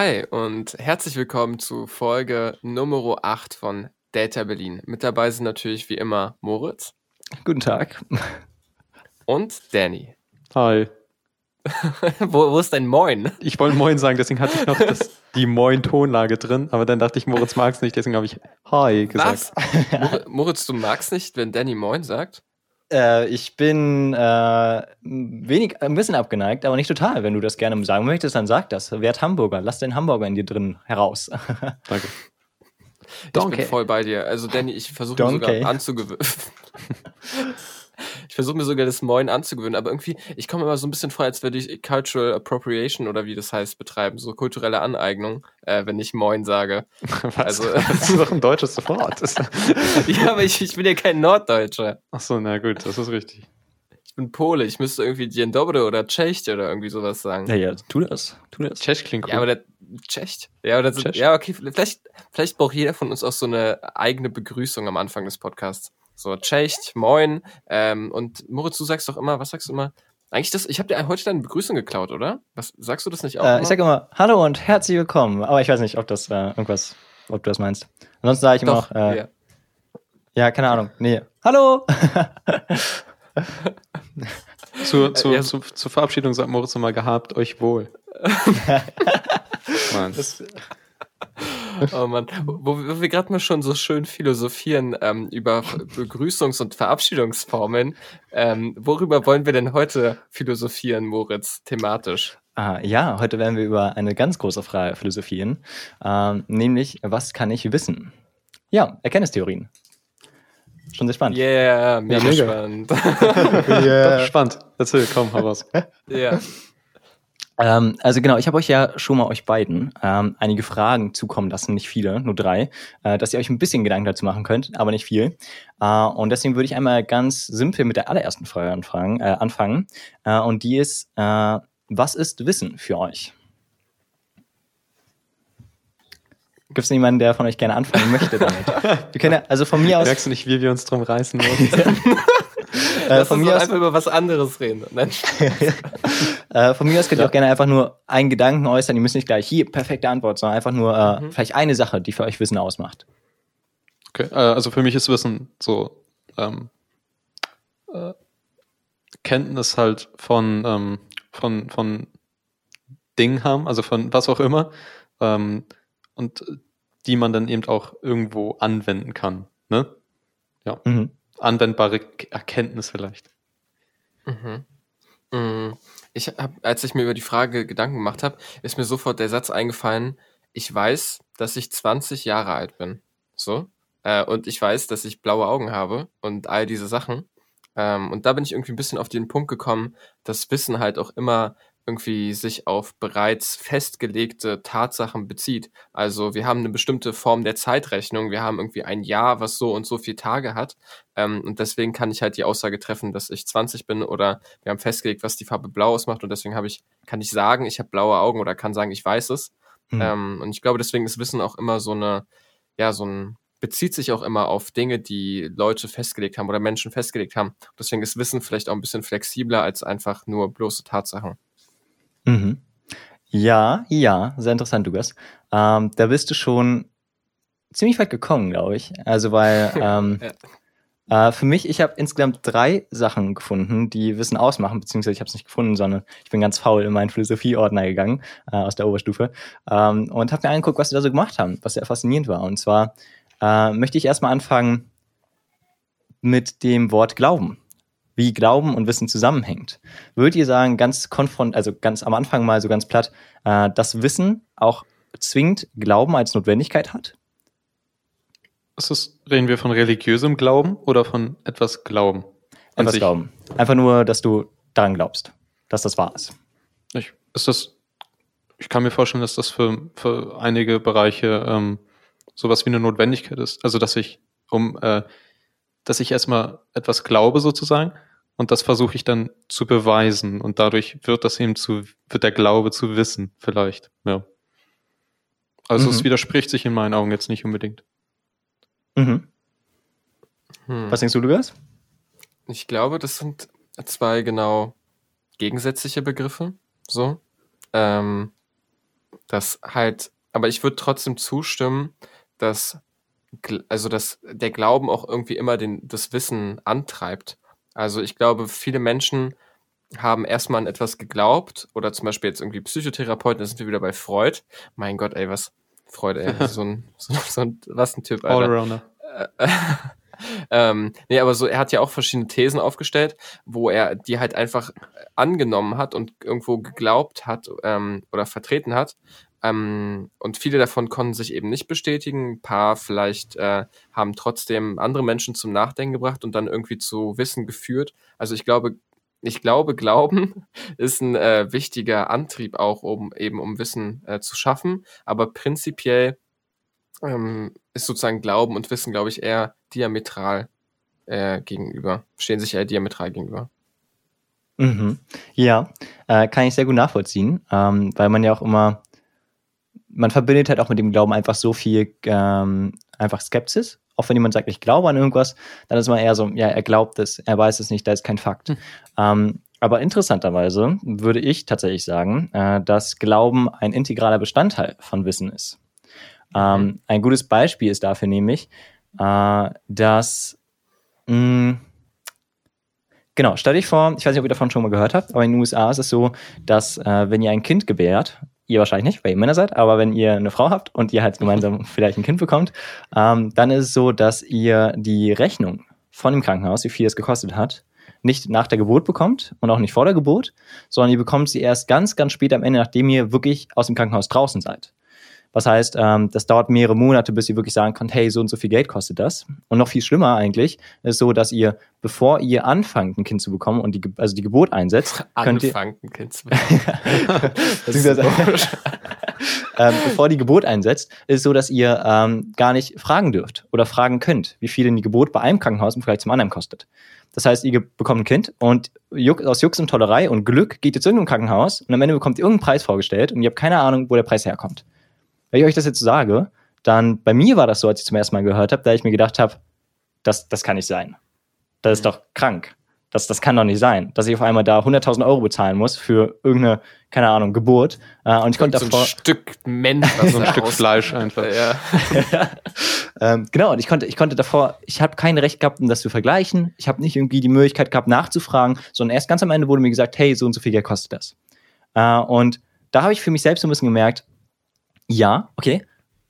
Hi und herzlich willkommen zu Folge Nummer 8 von Data Berlin. Mit dabei sind natürlich wie immer Moritz. Guten Tag. Und Danny. Hi. wo, wo ist dein Moin? Ich wollte Moin sagen, deswegen hatte ich noch das, die Moin-Tonlage drin, aber dann dachte ich, Moritz mag es nicht, deswegen habe ich Hi gesagt. Was? Moritz, du magst nicht, wenn Danny Moin sagt? Äh, ich bin äh, wenig, ein bisschen abgeneigt, aber nicht total. Wenn du das gerne sagen möchtest, dann sag das. Werd Hamburger. Lass den Hamburger in dir drin heraus. Danke. Ich Donkey. bin voll bei dir. Also Danny, ich versuche sogar anzugewöhnen. ich versuche mir sogar das Moin anzugewöhnen, aber irgendwie, ich komme immer so ein bisschen vor, als würde ich Cultural Appropriation oder wie das heißt betreiben, so kulturelle Aneignung, äh, wenn ich Moin sage. Was? Also, das ist doch ein deutsches Wort. ja, aber ich, ich bin ja kein Norddeutscher. Ach so, na gut, das ist richtig. Ich bin Pole, ich müsste irgendwie Dzień dobry oder Cześć oder irgendwie sowas sagen. Ja, ja, tu das. Tu das. Cześć klingt cool. Ja, aber der Cześć. Ja, oder so, ja, okay, vielleicht, vielleicht braucht jeder von uns auch so eine eigene Begrüßung am Anfang des Podcasts. So, Cześć, Moin. Ähm, und Moritz, du sagst doch immer, was sagst du immer? Eigentlich das, ich habe dir heute deine Begrüßung geklaut, oder? Was sagst du das nicht auch? Äh, ich sage immer Hallo und herzlich willkommen. Aber ich weiß nicht, ob das äh, irgendwas, ob du das meinst. Ansonsten sage ich immer Doch, noch, äh, ja. ja. keine Ahnung. Nee. Hallo! zur, zur, ja. zur, zur Verabschiedung sagt Moritz nochmal gehabt euch wohl. Mann. Das, oh Mann, wo, wo wir gerade mal schon so schön philosophieren ähm, über Begrüßungs- und Verabschiedungsformen, ähm, worüber wollen wir denn heute philosophieren, Moritz, thematisch? Ah, ja, heute werden wir über eine ganz große Frage philosophieren, ähm, nämlich, was kann ich wissen? Ja, Erkenntnistheorien. Schon sehr spannend. Yeah, mega, ja, mega. spannend. yeah. Spannend. Erzähl, komm, hau was. Ja. Yeah. Ähm, also genau, ich habe euch ja schon mal euch beiden ähm, einige Fragen zukommen lassen, nicht viele, nur drei, äh, dass ihr euch ein bisschen Gedanken dazu machen könnt, aber nicht viel. Äh, und deswegen würde ich einmal ganz simpel mit der allerersten Frage anfangen. Äh, anfangen äh, und die ist, äh, was ist Wissen für euch? Gibt es jemanden, der von euch gerne anfangen möchte damit? Wir können ja, also von mir aus. Merkst du nicht, wie wir uns drum reißen wollen? Äh, von mir aus einfach über was anderes reden. äh, von mir aus könnt ihr ja. auch gerne einfach nur einen Gedanken äußern. Ihr müsst nicht gleich hier perfekte Antwort, sondern einfach nur äh, mhm. vielleicht eine Sache, die für euch Wissen ausmacht. Okay, äh, also für mich ist Wissen so ähm, äh, Kenntnis halt von, ähm, von, von Dingen haben, also von was auch immer, ähm, und die man dann eben auch irgendwo anwenden kann. Ne? Ja. Mhm anwendbare Erkenntnis vielleicht. Mhm. mhm. Ich habe, als ich mir über die Frage Gedanken gemacht habe, ist mir sofort der Satz eingefallen, ich weiß, dass ich 20 Jahre alt bin. So. Äh, und ich weiß, dass ich blaue Augen habe und all diese Sachen. Ähm, und da bin ich irgendwie ein bisschen auf den Punkt gekommen, dass Wissen halt auch immer irgendwie sich auf bereits festgelegte Tatsachen bezieht. Also wir haben eine bestimmte Form der Zeitrechnung, wir haben irgendwie ein Jahr, was so und so viele Tage hat. Ähm, und deswegen kann ich halt die Aussage treffen, dass ich 20 bin oder wir haben festgelegt, was die Farbe blau ausmacht und deswegen habe ich, kann ich sagen, ich habe blaue Augen oder kann sagen, ich weiß es. Mhm. Ähm, und ich glaube, deswegen ist Wissen auch immer so eine, ja, so ein, bezieht sich auch immer auf Dinge, die Leute festgelegt haben oder Menschen festgelegt haben. Deswegen ist Wissen vielleicht auch ein bisschen flexibler als einfach nur bloße Tatsachen. Mhm. Ja, ja, sehr interessant, Lukas. Ähm, da bist du schon ziemlich weit gekommen, glaube ich. Also, weil ähm, ja. äh, für mich, ich habe insgesamt drei Sachen gefunden, die Wissen ausmachen, beziehungsweise ich habe es nicht gefunden, sondern ich bin ganz faul in meinen Philosophieordner gegangen äh, aus der Oberstufe ähm, und habe mir angeguckt, was sie da so gemacht haben, was sehr faszinierend war. Und zwar äh, möchte ich erstmal anfangen mit dem Wort Glauben wie Glauben und Wissen zusammenhängt. Würdet ihr sagen, ganz konfront, also ganz am Anfang mal so ganz platt, äh, dass Wissen auch zwingend Glauben als Notwendigkeit hat? Ist reden wir von religiösem Glauben oder von etwas Glauben? Etwas sich? Glauben. Einfach nur, dass du daran glaubst, dass das wahr ist. Ich, ist das, ich kann mir vorstellen, dass das für, für einige Bereiche ähm, sowas wie eine Notwendigkeit ist. Also, dass ich, um, äh, dass ich erstmal etwas glaube sozusagen und das versuche ich dann zu beweisen. Und dadurch wird das eben zu, wird der Glaube zu wissen, vielleicht. Ja. Also mhm. es widerspricht sich in meinen Augen jetzt nicht unbedingt. Mhm. Hm. Was denkst du, Lukas? Ich glaube, das sind zwei genau gegensätzliche Begriffe. So. Ähm, dass halt, aber ich würde trotzdem zustimmen, dass also dass der Glauben auch irgendwie immer den, das Wissen antreibt. Also ich glaube, viele Menschen haben erstmal an etwas geglaubt oder zum Beispiel jetzt irgendwie Psychotherapeuten, da sind wir wieder bei Freud. Mein Gott, ey, was Freud, ey, so ein, so, so ein was ein Typ, Alter. Allrounder. ähm, nee, aber so, er hat ja auch verschiedene Thesen aufgestellt, wo er die halt einfach angenommen hat und irgendwo geglaubt hat ähm, oder vertreten hat. Ähm, und viele davon konnten sich eben nicht bestätigen. Ein paar vielleicht äh, haben trotzdem andere Menschen zum Nachdenken gebracht und dann irgendwie zu Wissen geführt. Also ich glaube, ich glaube, Glauben ist ein äh, wichtiger Antrieb auch, um eben um Wissen äh, zu schaffen. Aber prinzipiell ähm, ist sozusagen Glauben und Wissen, glaube ich, eher diametral äh, gegenüber, stehen sich eher diametral gegenüber. Mhm. Ja, äh, kann ich sehr gut nachvollziehen, ähm, weil man ja auch immer, man verbindet halt auch mit dem Glauben einfach so viel ähm, einfach Skepsis. Auch wenn jemand sagt, ich glaube an irgendwas, dann ist man eher so, ja, er glaubt es, er weiß es nicht, da ist kein Fakt. Mhm. Ähm, aber interessanterweise würde ich tatsächlich sagen, äh, dass Glauben ein integraler Bestandteil von Wissen ist. Ähm, ein gutes Beispiel ist dafür nämlich, äh, dass mh, mm, Genau, stell dich vor, ich weiß nicht, ob ihr davon schon mal gehört habt, aber in den USA ist es so, dass äh, wenn ihr ein Kind gebärt, ihr wahrscheinlich nicht, weil ihr Männer seid, aber wenn ihr eine Frau habt und ihr halt gemeinsam vielleicht ein Kind bekommt, ähm, dann ist es so, dass ihr die Rechnung von dem Krankenhaus, wie viel es gekostet hat, nicht nach der Geburt bekommt und auch nicht vor der Geburt, sondern ihr bekommt sie erst ganz, ganz spät am Ende, nachdem ihr wirklich aus dem Krankenhaus draußen seid. Was heißt, ähm, das dauert mehrere Monate, bis ihr wirklich sagen könnt, hey, so und so viel Geld kostet das. Und noch viel schlimmer eigentlich ist so, dass ihr, bevor ihr anfangt, ein Kind zu bekommen und die, also die Geburt einsetzt, könnt ihr... Anfangt, ein Kind zu bekommen. das ist das ähm, bevor die Geburt einsetzt, ist so, dass ihr ähm, gar nicht fragen dürft oder fragen könnt, wie viel denn die Geburt bei einem Krankenhaus im Vergleich zum anderen kostet. Das heißt, ihr bekommt ein Kind und aus Jux und Tollerei und Glück geht ihr zu irgendeinem Krankenhaus und am Ende bekommt ihr irgendeinen Preis vorgestellt und ihr habt keine Ahnung, wo der Preis herkommt. Wenn ich euch das jetzt sage, dann bei mir war das so, als ich zum ersten Mal gehört habe, da ich mir gedacht habe, das, das kann nicht sein. Das ist mhm. doch krank. Das, das kann doch nicht sein, dass ich auf einmal da 100.000 Euro bezahlen muss für irgendeine, keine Ahnung, Geburt. Äh, und ich konnte so davor. ein Stück Mensch, so ein Stück Fleisch einfach. Ja. ähm, genau, und ich konnte, ich konnte davor, ich habe kein Recht gehabt, um das zu vergleichen. Ich habe nicht irgendwie die Möglichkeit gehabt, nachzufragen, sondern erst ganz am Ende wurde mir gesagt, hey, so und so viel Geld kostet das. Äh, und da habe ich für mich selbst so ein bisschen gemerkt, ja, okay.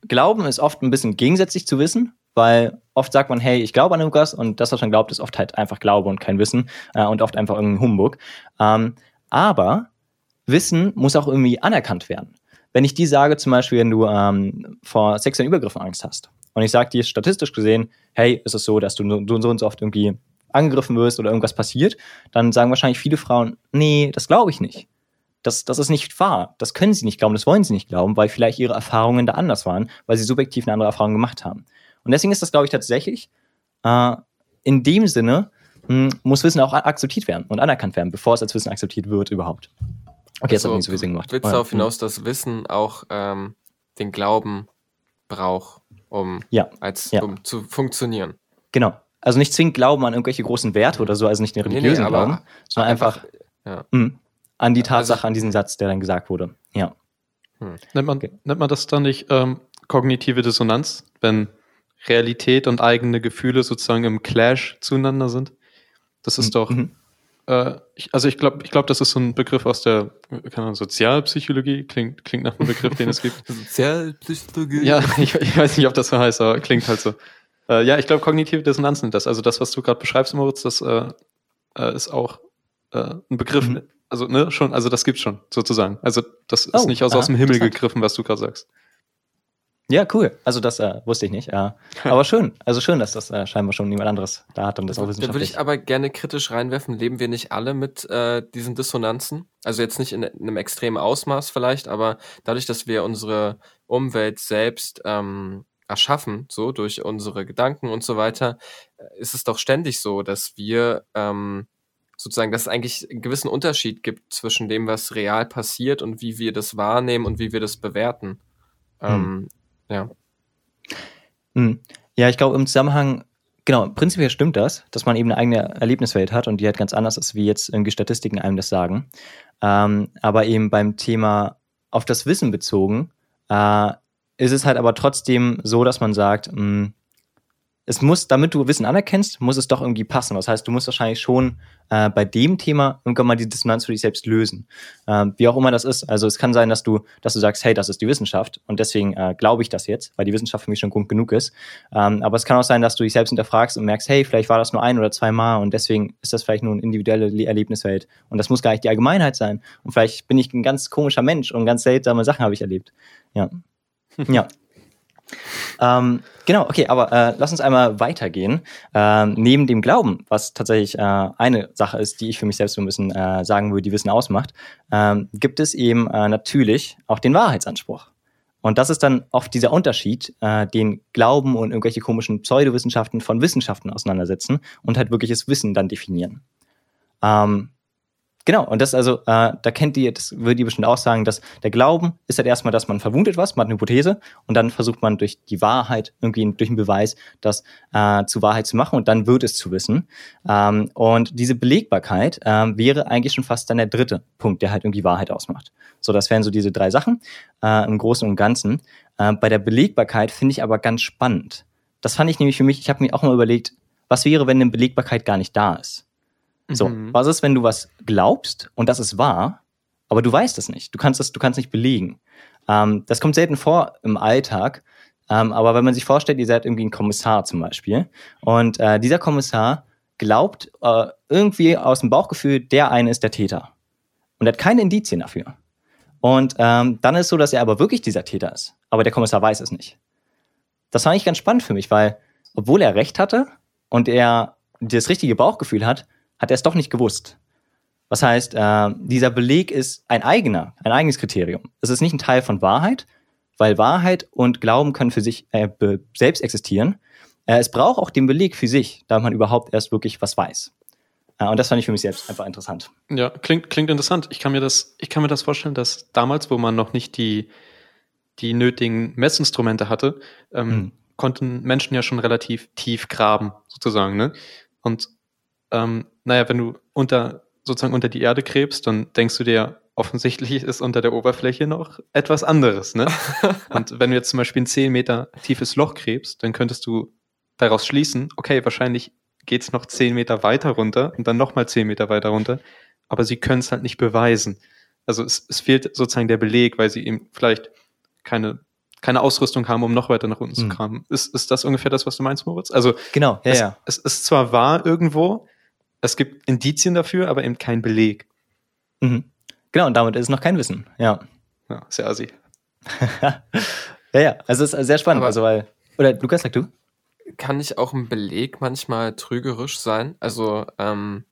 Glauben ist oft ein bisschen gegensätzlich zu Wissen, weil oft sagt man, hey, ich glaube an irgendwas und das, was man glaubt, ist oft halt einfach Glaube und kein Wissen äh, und oft einfach irgendein Humbug. Ähm, aber Wissen muss auch irgendwie anerkannt werden. Wenn ich dir sage, zum Beispiel, wenn du ähm, vor sexuellen Übergriffen Angst hast und ich sage dir statistisch gesehen, hey, ist es so, dass du, du so und so oft irgendwie angegriffen wirst oder irgendwas passiert, dann sagen wahrscheinlich viele Frauen, nee, das glaube ich nicht. Das, das ist nicht wahr. Das können sie nicht glauben, das wollen sie nicht glauben, weil vielleicht ihre Erfahrungen da anders waren, weil sie subjektiv eine andere Erfahrung gemacht haben. Und deswegen ist das, glaube ich, tatsächlich äh, in dem Sinne, mh, hm, muss Wissen auch akzeptiert werden und anerkannt werden, bevor es als Wissen akzeptiert wird überhaupt. Okay, jetzt also, habe ich so viel Sinn gemacht. Willst darauf hinaus, dass Wissen auch ähm, den Glauben braucht, um, ja, als, ja. um zu funktionieren? Genau. Also nicht zwingend Glauben an irgendwelche großen Werte oder so, also nicht den religiösen nee, nee, Glauben, sondern einfach, einfach ja. An die also Tatsache, also, an diesen Satz, der dann gesagt wurde. Ja. Hm. Nennt, man, okay. nennt man das dann nicht ähm, kognitive Dissonanz, wenn Realität und eigene Gefühle sozusagen im Clash zueinander sind? Das ist mhm. doch, mhm. äh, ich, also ich glaube, ich glaub, das ist so ein Begriff aus der keine Ahnung, Sozialpsychologie, klingt, klingt nach einem Begriff, den es gibt. Sozialpsychologie? Ja, ich, ich, weiß nicht, ob das so heißt, aber klingt halt so. Äh, ja, ich glaube, kognitive Dissonanz sind das. Also das, was du gerade beschreibst, Moritz, das äh, äh ist auch äh, ein Begriff, mhm also ne, schon, also das gibt's schon, sozusagen. Also das ist oh, nicht aus, aha, aus dem Himmel gegriffen, was du gerade sagst. Ja, cool. Also das äh, wusste ich nicht. Ja. Aber schön. Also schön, dass das äh, scheinbar schon niemand anderes da hat und das auch wissenschaftlich. Da würde ich aber gerne kritisch reinwerfen. Leben wir nicht alle mit äh, diesen Dissonanzen? Also jetzt nicht in, in einem extremen Ausmaß vielleicht, aber dadurch, dass wir unsere Umwelt selbst ähm, erschaffen, so durch unsere Gedanken und so weiter, äh, ist es doch ständig so, dass wir ähm, sozusagen, dass es eigentlich einen gewissen Unterschied gibt zwischen dem, was real passiert und wie wir das wahrnehmen und wie wir das bewerten. Hm. Ähm, ja. Hm. Ja, ich glaube im Zusammenhang, genau, prinzipiell stimmt das, dass man eben eine eigene Erlebniswelt hat und die halt ganz anders ist, wie jetzt irgendwie Statistiken einem das sagen. Ähm, aber eben beim Thema auf das Wissen bezogen, äh, ist es halt aber trotzdem so, dass man sagt, mh, mm, es muss, damit du Wissen anerkennst, muss es doch irgendwie passen. Das heißt, du musst wahrscheinlich schon äh, bei dem Thema irgendwann mal die Dissonanz für dich selbst lösen. Ähm, wie auch immer das ist. Also es kann sein, dass du, dass du sagst, hey, das ist die Wissenschaft und deswegen äh, glaube ich das jetzt, weil die Wissenschaft für mich schon Grund genug ist. Ähm, aber es kann auch sein, dass du dich selbst hinterfragst und merkst, hey, vielleicht war das nur ein oder zwei Mal und deswegen ist das vielleicht nur eine individuelle Erlebniswelt. Und das muss gar nicht die Allgemeinheit sein. Und vielleicht bin ich ein ganz komischer Mensch und ganz seltsame Sachen habe ich erlebt. Ja. ja. Ähm, genau, okay, aber äh, lass uns einmal weitergehen. Ähm, neben dem Glauben, was tatsächlich äh, eine Sache ist, die ich für mich selbst so ein bisschen äh, sagen würde, die Wissen ausmacht, ähm, gibt es eben äh, natürlich auch den Wahrheitsanspruch. Und das ist dann oft dieser Unterschied, äh, den Glauben und irgendwelche komischen Pseudowissenschaften von Wissenschaften auseinandersetzen und halt wirkliches Wissen dann definieren. Ähm, Genau, und das also, äh, da kennt ihr, das würde ihr bestimmt auch sagen, dass der Glauben ist halt erstmal, dass man verwundet was, man hat eine Hypothese und dann versucht man durch die Wahrheit, irgendwie durch einen Beweis, das äh, zu Wahrheit zu machen und dann wird es zu wissen. Ähm, und diese Belegbarkeit ähm, wäre eigentlich schon fast dann der dritte Punkt, der halt irgendwie Wahrheit ausmacht. So, das wären so diese drei Sachen äh, im Großen und Ganzen. Äh, bei der Belegbarkeit finde ich aber ganz spannend. Das fand ich nämlich für mich, ich habe mir auch mal überlegt, was wäre, wenn eine Belegbarkeit gar nicht da ist? So, mhm. was ist, wenn du was glaubst und das ist wahr, aber du weißt es nicht. Du kannst es, du kannst nicht belegen. Ähm, das kommt selten vor im Alltag. Ähm, aber wenn man sich vorstellt, ihr seid irgendwie ein Kommissar zum Beispiel und äh, dieser Kommissar glaubt äh, irgendwie aus dem Bauchgefühl, der eine ist der Täter und er hat keine Indizien dafür. Und ähm, dann ist es so, dass er aber wirklich dieser Täter ist, aber der Kommissar weiß es nicht. Das war eigentlich ganz spannend für mich, weil obwohl er recht hatte und er das richtige Bauchgefühl hat, hat er es doch nicht gewusst. Was heißt, äh, dieser Beleg ist ein eigener, ein eigenes Kriterium. Es ist nicht ein Teil von Wahrheit, weil Wahrheit und Glauben können für sich äh, selbst existieren. Äh, es braucht auch den Beleg für sich, da man überhaupt erst wirklich was weiß. Äh, und das fand ich für mich selbst einfach interessant. Ja, klingt, klingt interessant. Ich kann mir das, ich kann mir das vorstellen, dass damals, wo man noch nicht die, die nötigen Messinstrumente hatte, ähm, hm. konnten Menschen ja schon relativ tief graben, sozusagen. Ne? Und ähm, naja, wenn du unter, sozusagen unter die Erde gräbst, dann denkst du dir, offensichtlich ist unter der Oberfläche noch etwas anderes. Ne? Und wenn du jetzt zum Beispiel ein 10 Meter tiefes Loch gräbst, dann könntest du daraus schließen, okay, wahrscheinlich geht's noch 10 Meter weiter runter und dann nochmal 10 Meter weiter runter, aber sie können es halt nicht beweisen. Also es, es fehlt sozusagen der Beleg, weil sie eben vielleicht keine keine Ausrüstung haben, um noch weiter nach unten zu hm. kramen. Ist, ist das ungefähr das, was du meinst, Moritz? Also genau, ja, es, ja. es ist zwar wahr irgendwo, es gibt Indizien dafür, aber eben kein Beleg. Mhm. Genau, und damit ist es noch kein Wissen, ja. Ja, sehr assi. ja, ja, also es ist sehr spannend, aber also weil, oder Lukas, sag du? Kann nicht auch ein Beleg manchmal trügerisch sein? Also, ähm,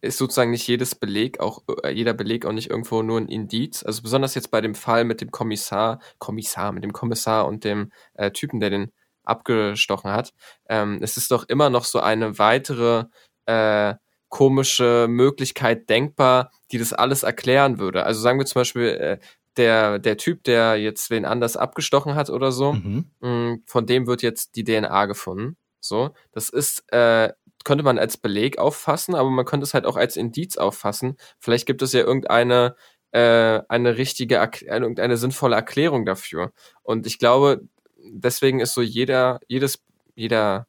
ist sozusagen nicht jedes Beleg auch, äh, jeder Beleg auch nicht irgendwo nur ein Indiz. Also besonders jetzt bei dem Fall mit dem Kommissar, Kommissar, mit dem Kommissar und dem äh, Typen, der den abgestochen hat. Ähm, es ist doch immer noch so eine weitere äh, komische Möglichkeit denkbar, die das alles erklären würde. Also sagen wir zum Beispiel, äh, der, der Typ, der jetzt wen anders abgestochen hat oder so, mhm. mh, mm, von dem wird jetzt die DNA gefunden. So, das ist, äh, könnte man als Beleg auffassen, aber man könnte es halt auch als Indiz auffassen. Vielleicht gibt es ja irgendeine äh, eine richtige, irgendeine sinnvolle Erklärung dafür. Und ich glaube, deswegen ist so jeder, jedes, jeder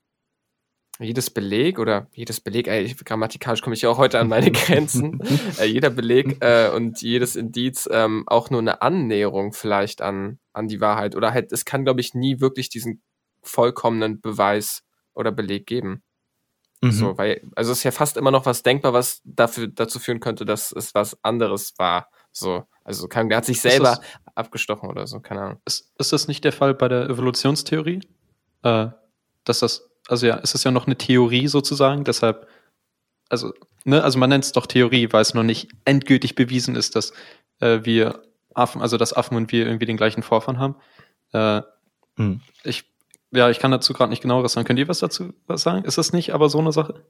jedes Beleg oder jedes Beleg, ey, grammatikalisch komme ich ja auch heute an meine Grenzen, äh, jeder Beleg äh, und jedes Indiz ähm, auch nur eine Annäherung vielleicht an, an die Wahrheit oder halt, es kann, glaube ich, nie wirklich diesen vollkommenen Beweis oder Beleg geben. Mhm. So, weil, also es ist ja fast immer noch was denkbar, was dafür, dazu führen könnte, dass es was anderes war. So, also kann, der hat sich selber das, abgestochen oder so, keine Ahnung. Ist, ist das nicht der Fall bei der Evolutionstheorie? Äh, dass das also ja, es ist ja noch eine Theorie sozusagen, deshalb, also, ne, also man nennt es doch Theorie, weil es noch nicht endgültig bewiesen ist, dass äh, wir Affen, also dass Affen und wir irgendwie den gleichen Vorfahren haben. Äh, hm. Ich, ja, ich kann dazu gerade nicht genaueres sagen. Könnt ihr was dazu was sagen? Ist das nicht aber so eine Sache?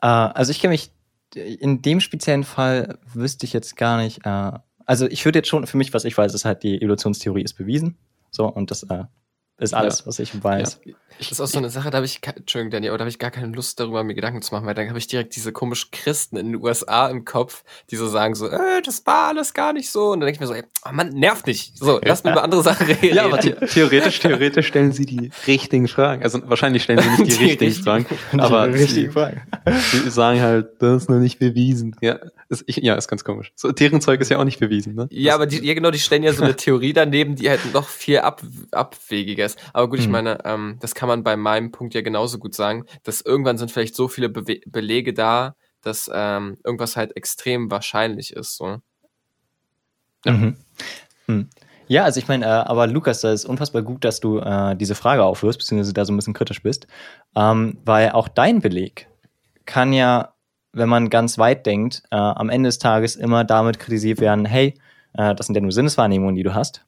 Äh, also ich kenne mich, in dem speziellen Fall wüsste ich jetzt gar nicht, äh, also ich würde jetzt schon, für mich, was ich weiß, ist halt, die Evolutionstheorie ist bewiesen. So, und das äh, ist alles, ja. was ich weiß. Ja. Das ist auch so eine Sache, da habe ich, Entschuldigung, Daniel, da habe ich gar keine Lust darüber, mir Gedanken zu machen, weil dann habe ich direkt diese komischen Christen in den USA im Kopf, die so sagen so, äh, das war alles gar nicht so. Und dann denke ich mir so, ey, oh Mann, nervt nicht. So, lass mir über andere Sachen reden. Ja, aber theoretisch, theoretisch stellen sie die richtigen Fragen. Also wahrscheinlich stellen sie nicht die, die richtigen Fragen, aber die richtigen Fragen. sie sagen halt, das ist noch nicht bewiesen. Ja, ist, ich, ja, ist ganz komisch. So, deren Zeug ist ja auch nicht bewiesen, ne? Ja, aber die, ja genau, die stellen ja so eine Theorie daneben, die halt noch viel ab, abwegiger ist. Aber gut, ich hm. meine, ähm, das kann man bei meinem Punkt ja genauso gut sagen, dass irgendwann sind vielleicht so viele Be Belege da, dass ähm, irgendwas halt extrem wahrscheinlich ist. So. Ja. Mhm. Hm. Ja, also ich meine, äh, aber Lukas, das ist unfassbar gut, dass du äh, diese Frage aufwirfst, beziehungsweise da so ein bisschen kritisch bist, ähm, weil auch dein Beleg kann ja, wenn man ganz weit denkt, äh, am Ende des Tages immer damit kritisiert werden, hey, äh, das sind ja nur Sinneswahrnehmungen, die du hast.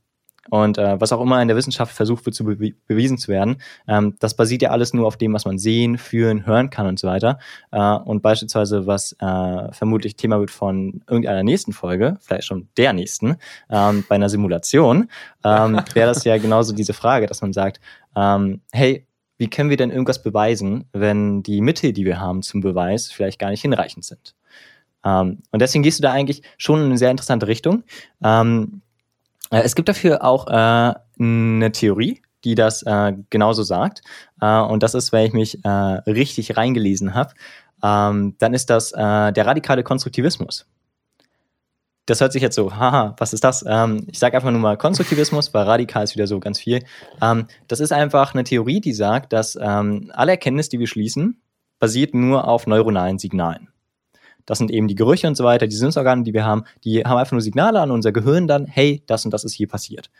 Und äh, was auch immer in der Wissenschaft versucht wird zu be bewiesen zu werden, ähm, das basiert ja alles nur auf dem, was man sehen, fühlen, hören kann und so weiter. Äh, und beispielsweise, was äh, vermutlich Thema wird von irgendeiner nächsten Folge, vielleicht schon der nächsten, ähm, bei einer Simulation, ähm, wäre das ja genauso diese Frage, dass man sagt, ähm, hey, wie können wir denn irgendwas beweisen, wenn die Mittel, die wir haben zum Beweis, vielleicht gar nicht hinreichend sind? Ähm, und deswegen gehst du da eigentlich schon in eine sehr interessante Richtung. Ähm, äh, es gibt dafür auch äh, eine Theorie, die das äh, genauso sagt. Äh, und das ist, wenn ich mich äh, richtig reingelesen habe, ähm, dann ist das äh, der radikale Konstruktivismus. Das hört sich jetzt so, haha, was ist das? Ähm, ich sage einfach nur mal Konstruktivismus, weil radikal ist wieder so ganz viel. Ähm, das ist einfach eine Theorie, die sagt, dass ähm, alle Erkenntnis, die wir schließen, basiert nur auf neuronalen Signalen. Das sind eben die Gerüche und so weiter, die Sinnsorgane, die wir haben, die haben einfach nur Signale an unser Gehirn dann, hey, das und das ist hier passiert.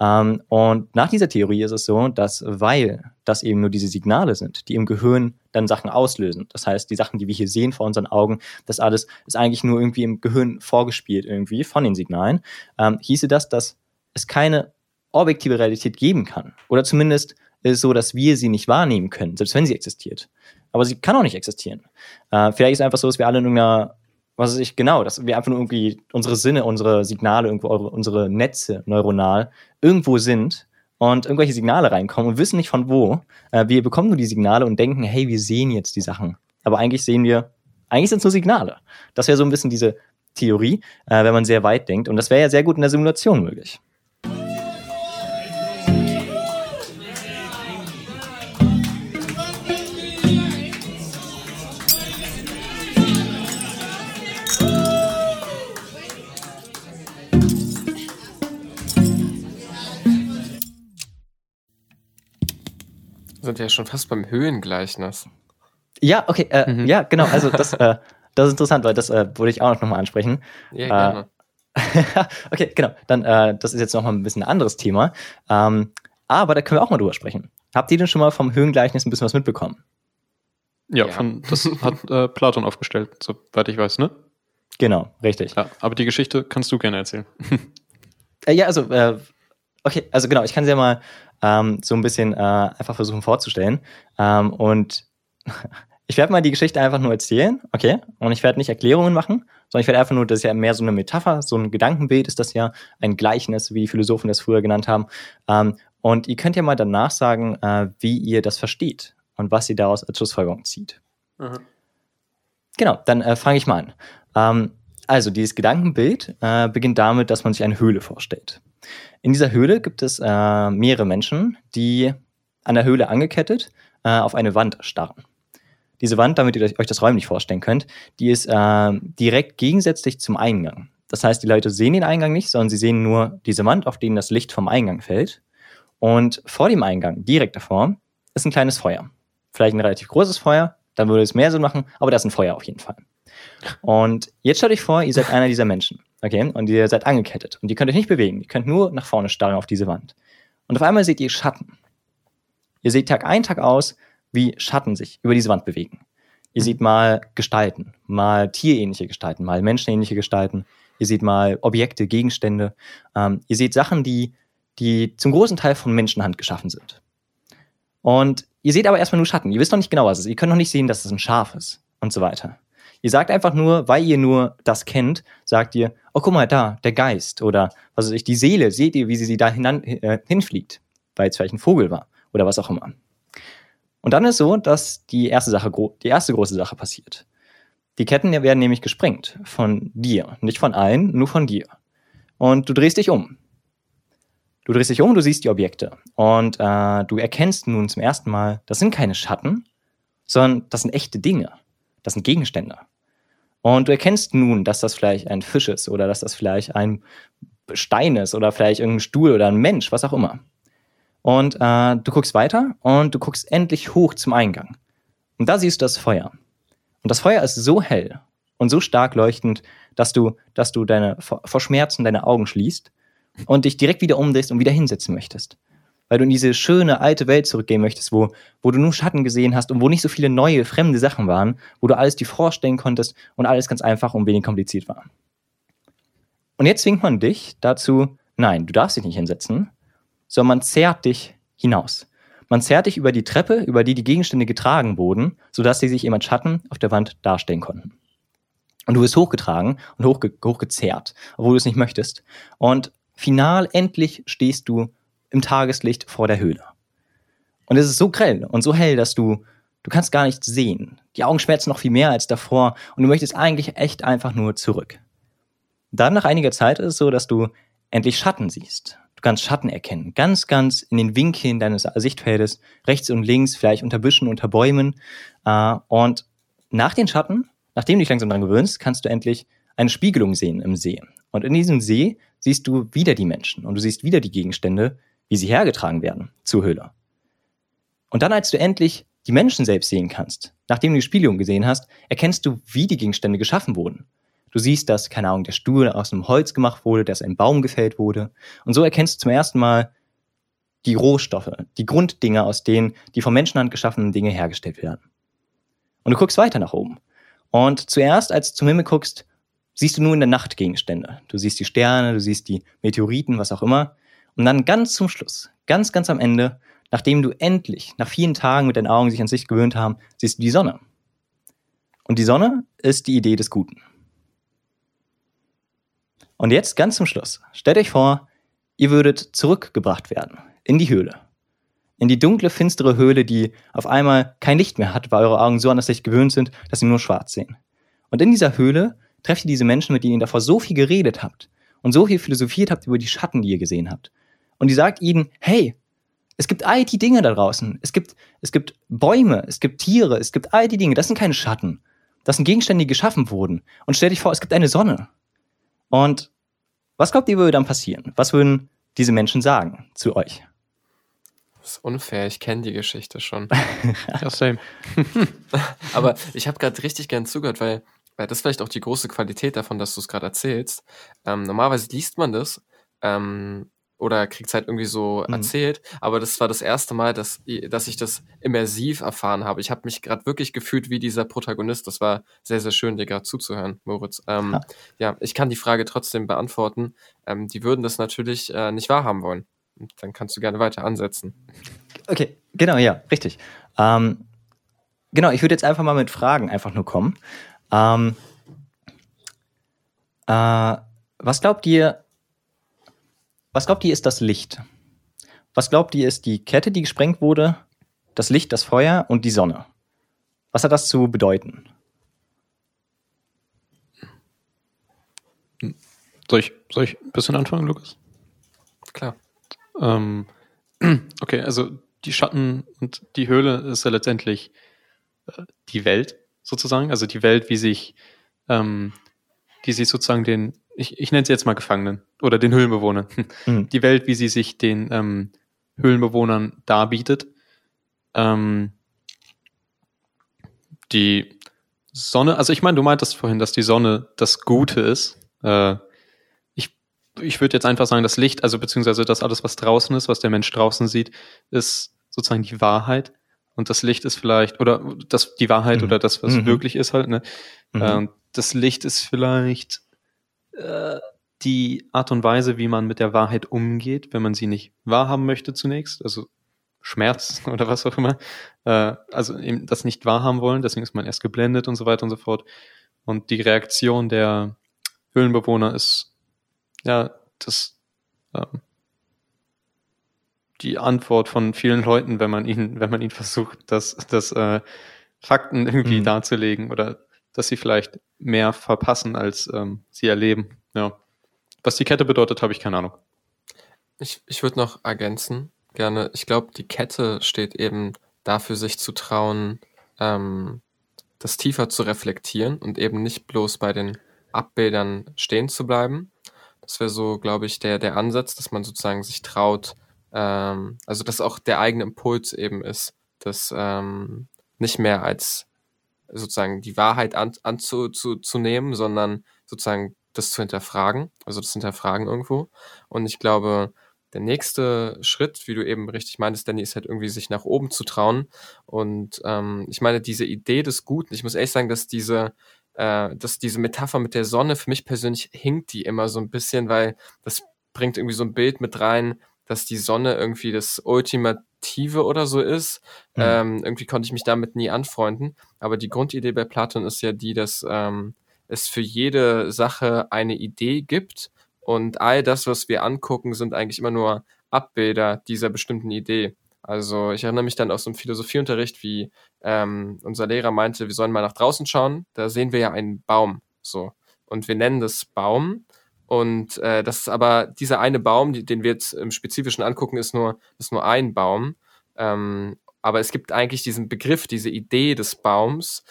Ähm, und nach dieser Theorie ist es so, dass weil das eben nur diese Signale sind, die im Gehirn dann Sachen auslösen. Das heißt, die Sachen, die wir hier sehen vor unseren Augen, das alles ist eigentlich nur irgendwie im Gehirn vorgespielt irgendwie von den Signalen. Ähm, hieße das, dass es keine objektive Realität geben kann. Oder zumindest ist es so, dass wir sie nicht wahrnehmen können, selbst wenn sie existiert aber sie kann auch nicht existieren. Äh, vielleicht ist es einfach so, dass wir alle in irgendeiner, was weiß ich, genau, dass wir einfach nur irgendwie unsere Sinne, unsere Signale, irgendwo unsere Netze neuronal irgendwo sind und irgendwelche Signale reinkommen und wissen nicht von wo. Äh, wir bekommen nur die Signale und denken, hey, wir sehen jetzt die Sachen. Aber eigentlich sehen wir, eigentlich sind es nur Signale. Das wäre so ein bisschen diese Theorie, äh, wenn man sehr weit denkt. Und das wäre ja sehr gut in der Simulation möglich. Sind ja schon fast beim Höhengleichnis. Ja, okay, äh, mhm. ja, genau. Also das, äh, das ist interessant, weil das äh, wollte ich auch noch mal ansprechen. Ja, gerne. Äh, okay, genau. Dann, äh, das ist jetzt noch mal ein bisschen ein anderes Thema. Ähm, aber da können wir auch mal drüber sprechen. Habt ihr denn schon mal vom Höhengleichnis ein bisschen was mitbekommen? Ja, ja. Von, das hat äh, Platon aufgestellt, soweit ich weiß, ne? Genau, richtig. Ja, aber die Geschichte kannst du gerne erzählen. äh, ja, also, äh, okay, also genau, ich kann sie ja mal ähm, so ein bisschen äh, einfach versuchen vorzustellen. Ähm, und ich werde mal die Geschichte einfach nur erzählen, okay? Und ich werde nicht Erklärungen machen, sondern ich werde einfach nur, das ist ja mehr so eine Metapher, so ein Gedankenbild ist das ja, ein Gleichnis, wie die Philosophen das früher genannt haben. Ähm, und ihr könnt ja mal danach sagen, äh, wie ihr das versteht und was ihr daraus als Schlussfolgerung zieht. Mhm. Genau, dann äh, fange ich mal an. Ähm, also, dieses Gedankenbild äh, beginnt damit, dass man sich eine Höhle vorstellt. In dieser Höhle gibt es äh, mehrere Menschen, die an der Höhle angekettet äh, auf eine Wand starren. Diese Wand, damit ihr euch das räumlich vorstellen könnt, die ist äh, direkt gegensätzlich zum Eingang. Das heißt, die Leute sehen den Eingang nicht, sondern sie sehen nur diese Wand, auf denen das Licht vom Eingang fällt. Und vor dem Eingang, direkt davor, ist ein kleines Feuer. Vielleicht ein relativ großes Feuer, dann würde es mehr Sinn machen, aber da ist ein Feuer auf jeden Fall. Und jetzt stellt euch vor, ihr seid einer dieser Menschen. Okay? Und ihr seid angekettet. Und ihr könnt euch nicht bewegen. Ihr könnt nur nach vorne starren auf diese Wand. Und auf einmal seht ihr Schatten. Ihr seht Tag ein, Tag aus, wie Schatten sich über diese Wand bewegen. Ihr seht mal Gestalten, mal tierähnliche Gestalten, mal menschenähnliche Gestalten. Ihr seht mal Objekte, Gegenstände. Ähm, ihr seht Sachen, die, die zum großen Teil von Menschenhand geschaffen sind. Und ihr seht aber erstmal nur Schatten. Ihr wisst noch nicht genau, was es ist. Ihr könnt noch nicht sehen, dass es ein Schaf ist und so weiter. Ihr sagt einfach nur, weil ihr nur das kennt, sagt ihr, oh guck mal da, der Geist oder was weiß ich, die Seele, seht ihr, wie sie da hinan, äh, hinfliegt. weil es vielleicht ein Vogel war oder was auch immer. Und dann ist so, dass die erste Sache, die erste große Sache passiert. Die Ketten werden nämlich gesprengt von dir, nicht von allen, nur von dir. Und du drehst dich um. Du drehst dich um, du siehst die Objekte und äh, du erkennst nun zum ersten Mal, das sind keine Schatten, sondern das sind echte Dinge, das sind Gegenstände. Und du erkennst nun, dass das vielleicht ein Fisch ist oder dass das vielleicht ein Stein ist oder vielleicht irgendein Stuhl oder ein Mensch, was auch immer. Und äh, du guckst weiter und du guckst endlich hoch zum Eingang. Und da siehst du das Feuer. Und das Feuer ist so hell und so stark leuchtend, dass du, dass du deine vor Schmerzen deine Augen schließt und dich direkt wieder umdrehst und wieder hinsetzen möchtest. Weil du in diese schöne alte Welt zurückgehen möchtest, wo, wo du nur Schatten gesehen hast und wo nicht so viele neue, fremde Sachen waren, wo du alles dir vorstellen konntest und alles ganz einfach und wenig kompliziert war. Und jetzt zwingt man dich dazu, nein, du darfst dich nicht hinsetzen, sondern man zerrt dich hinaus. Man zerrt dich über die Treppe, über die die Gegenstände getragen wurden, sodass sie sich jemand Schatten auf der Wand darstellen konnten. Und du wirst hochgetragen und hochge hochgezerrt, obwohl du es nicht möchtest. Und final endlich stehst du im Tageslicht vor der Höhle. Und es ist so grell und so hell, dass du, du kannst gar nichts sehen. Die Augen schmerzen noch viel mehr als davor und du möchtest eigentlich echt einfach nur zurück. Dann nach einiger Zeit ist es so, dass du endlich Schatten siehst. Du kannst Schatten erkennen, ganz, ganz in den Winkeln deines Sichtfeldes, rechts und links, vielleicht unter Büschen, unter Bäumen. Äh, und nach den Schatten, nachdem du dich langsam daran gewöhnst, kannst du endlich eine Spiegelung sehen im See. Und in diesem See siehst du wieder die Menschen und du siehst wieder die Gegenstände, wie sie hergetragen werden zur Höhle. Und dann, als du endlich die Menschen selbst sehen kannst, nachdem du die Spiegelung gesehen hast, erkennst du, wie die Gegenstände geschaffen wurden. Du siehst, dass, keine Ahnung, der Stuhl aus einem Holz gemacht wurde, dass ein Baum gefällt wurde. Und so erkennst du zum ersten Mal die Rohstoffe, die Grunddinge, aus denen die von Menschenhand geschaffenen Dinge hergestellt werden. Und du guckst weiter nach oben. Und zuerst, als du zum Himmel guckst, siehst du nur in der Nacht Gegenstände. Du siehst die Sterne, du siehst die Meteoriten, was auch immer. Und dann ganz zum Schluss, ganz, ganz am Ende, nachdem du endlich nach vielen Tagen mit deinen Augen sich an sich gewöhnt haben, siehst du die Sonne. Und die Sonne ist die Idee des Guten. Und jetzt ganz zum Schluss. Stellt euch vor, ihr würdet zurückgebracht werden in die Höhle. In die dunkle, finstere Höhle, die auf einmal kein Licht mehr hat, weil eure Augen so an das Licht gewöhnt sind, dass sie nur schwarz sehen. Und in dieser Höhle trefft ihr diese Menschen, mit denen ihr davor so viel geredet habt und so viel philosophiert habt über die Schatten, die ihr gesehen habt. Und die sagt ihnen, hey, es gibt all die Dinge da draußen. Es gibt, es gibt Bäume, es gibt Tiere, es gibt all die Dinge. Das sind keine Schatten. Das sind Gegenstände, die geschaffen wurden. Und stell dich vor, es gibt eine Sonne. Und was glaubt ihr, würde dann passieren? Was würden diese Menschen sagen zu euch? Das ist unfair, ich kenne die Geschichte schon. ja, same. Aber ich habe gerade richtig gern zugehört, weil, weil das ist vielleicht auch die große Qualität davon, dass du es gerade erzählst. Ähm, normalerweise liest man das ähm, oder kriegt es halt irgendwie so mhm. erzählt. Aber das war das erste Mal, dass, dass ich das immersiv erfahren habe. Ich habe mich gerade wirklich gefühlt wie dieser Protagonist. Das war sehr, sehr schön, dir gerade zuzuhören, Moritz. Ähm, ja. ja. ich kann die Frage trotzdem beantworten. Ähm, die würden das natürlich äh, nicht wahrhaben wollen. Und dann kannst du gerne weiter ansetzen. Okay, genau, ja, richtig. Ähm, genau, ich würde jetzt einfach mal mit Fragen einfach nur kommen. Ähm, äh, was glaubt ihr, was glaubt ihr ist das Licht? Was glaubt ihr ist die Kette, die gesprengt wurde, das Licht, das Feuer und die Sonne? Was hat das zu bedeuten? Soll ich, soll ich ein bisschen anfangen, Lukas? Klar. Ähm, okay, also die Schatten und die Höhle ist ja letztendlich äh, die Welt sozusagen, also die Welt, wie sich, ähm, die sich sozusagen den ich, ich nenne sie jetzt mal Gefangenen oder den Höhlenbewohnern. Mhm. Die Welt, wie sie sich den ähm, Höhlenbewohnern darbietet. Ähm, die Sonne, also ich meine, du meintest vorhin, dass die Sonne das Gute ist. Äh, ich ich würde jetzt einfach sagen, das Licht, also beziehungsweise das alles, was draußen ist, was der Mensch draußen sieht, ist sozusagen die Wahrheit. Und das Licht ist vielleicht, oder das, die Wahrheit mhm. oder das, was mhm. wirklich ist halt, ne? Mhm. Äh, das Licht ist vielleicht äh, die Art und Weise, wie man mit der Wahrheit umgeht, wenn man sie nicht wahrhaben möchte zunächst, also Schmerz oder was auch immer, äh, also eben das nicht wahrhaben wollen, deswegen ist man erst geblendet und so weiter und so fort. Und die Reaktion der Höhlenbewohner ist, ja, das, ähm, die Antwort von vielen Leuten, wenn man ihn, wenn man ihn versucht, das, das äh, Fakten irgendwie mhm. darzulegen oder dass sie vielleicht mehr verpassen, als ähm, sie erleben. Ja. Was die Kette bedeutet, habe ich keine Ahnung. Ich, ich würde noch ergänzen, gerne. Ich glaube, die Kette steht eben dafür, sich zu trauen, ähm, das tiefer zu reflektieren und eben nicht bloß bei den Abbildern stehen zu bleiben. Das wäre so, glaube ich, der, der Ansatz, dass man sozusagen sich traut, ähm, also dass auch der eigene Impuls eben ist, das ähm, nicht mehr als sozusagen die Wahrheit an, anzunehmen, sondern sozusagen das zu hinterfragen, also das Hinterfragen irgendwo. Und ich glaube, der nächste Schritt, wie du eben richtig meintest, Danny, ist halt irgendwie sich nach oben zu trauen. Und ähm, ich meine, diese Idee des Guten, ich muss ehrlich sagen, dass diese, äh, dass diese Metapher mit der Sonne, für mich persönlich hinkt die immer so ein bisschen, weil das bringt irgendwie so ein Bild mit rein, dass die Sonne irgendwie das Ultimative oder so ist. Mhm. Ähm, irgendwie konnte ich mich damit nie anfreunden. Aber die Grundidee bei Platon ist ja die, dass ähm, es für jede Sache eine Idee gibt und all das, was wir angucken, sind eigentlich immer nur Abbilder dieser bestimmten Idee. Also ich erinnere mich dann aus so einem Philosophieunterricht, wie ähm, unser Lehrer meinte, wir sollen mal nach draußen schauen. Da sehen wir ja einen Baum. So. Und wir nennen das Baum. Und äh, das ist aber dieser eine Baum, den wir jetzt im Spezifischen angucken, ist nur, ist nur ein Baum. Ähm, aber es gibt eigentlich diesen Begriff, diese Idee des Baums,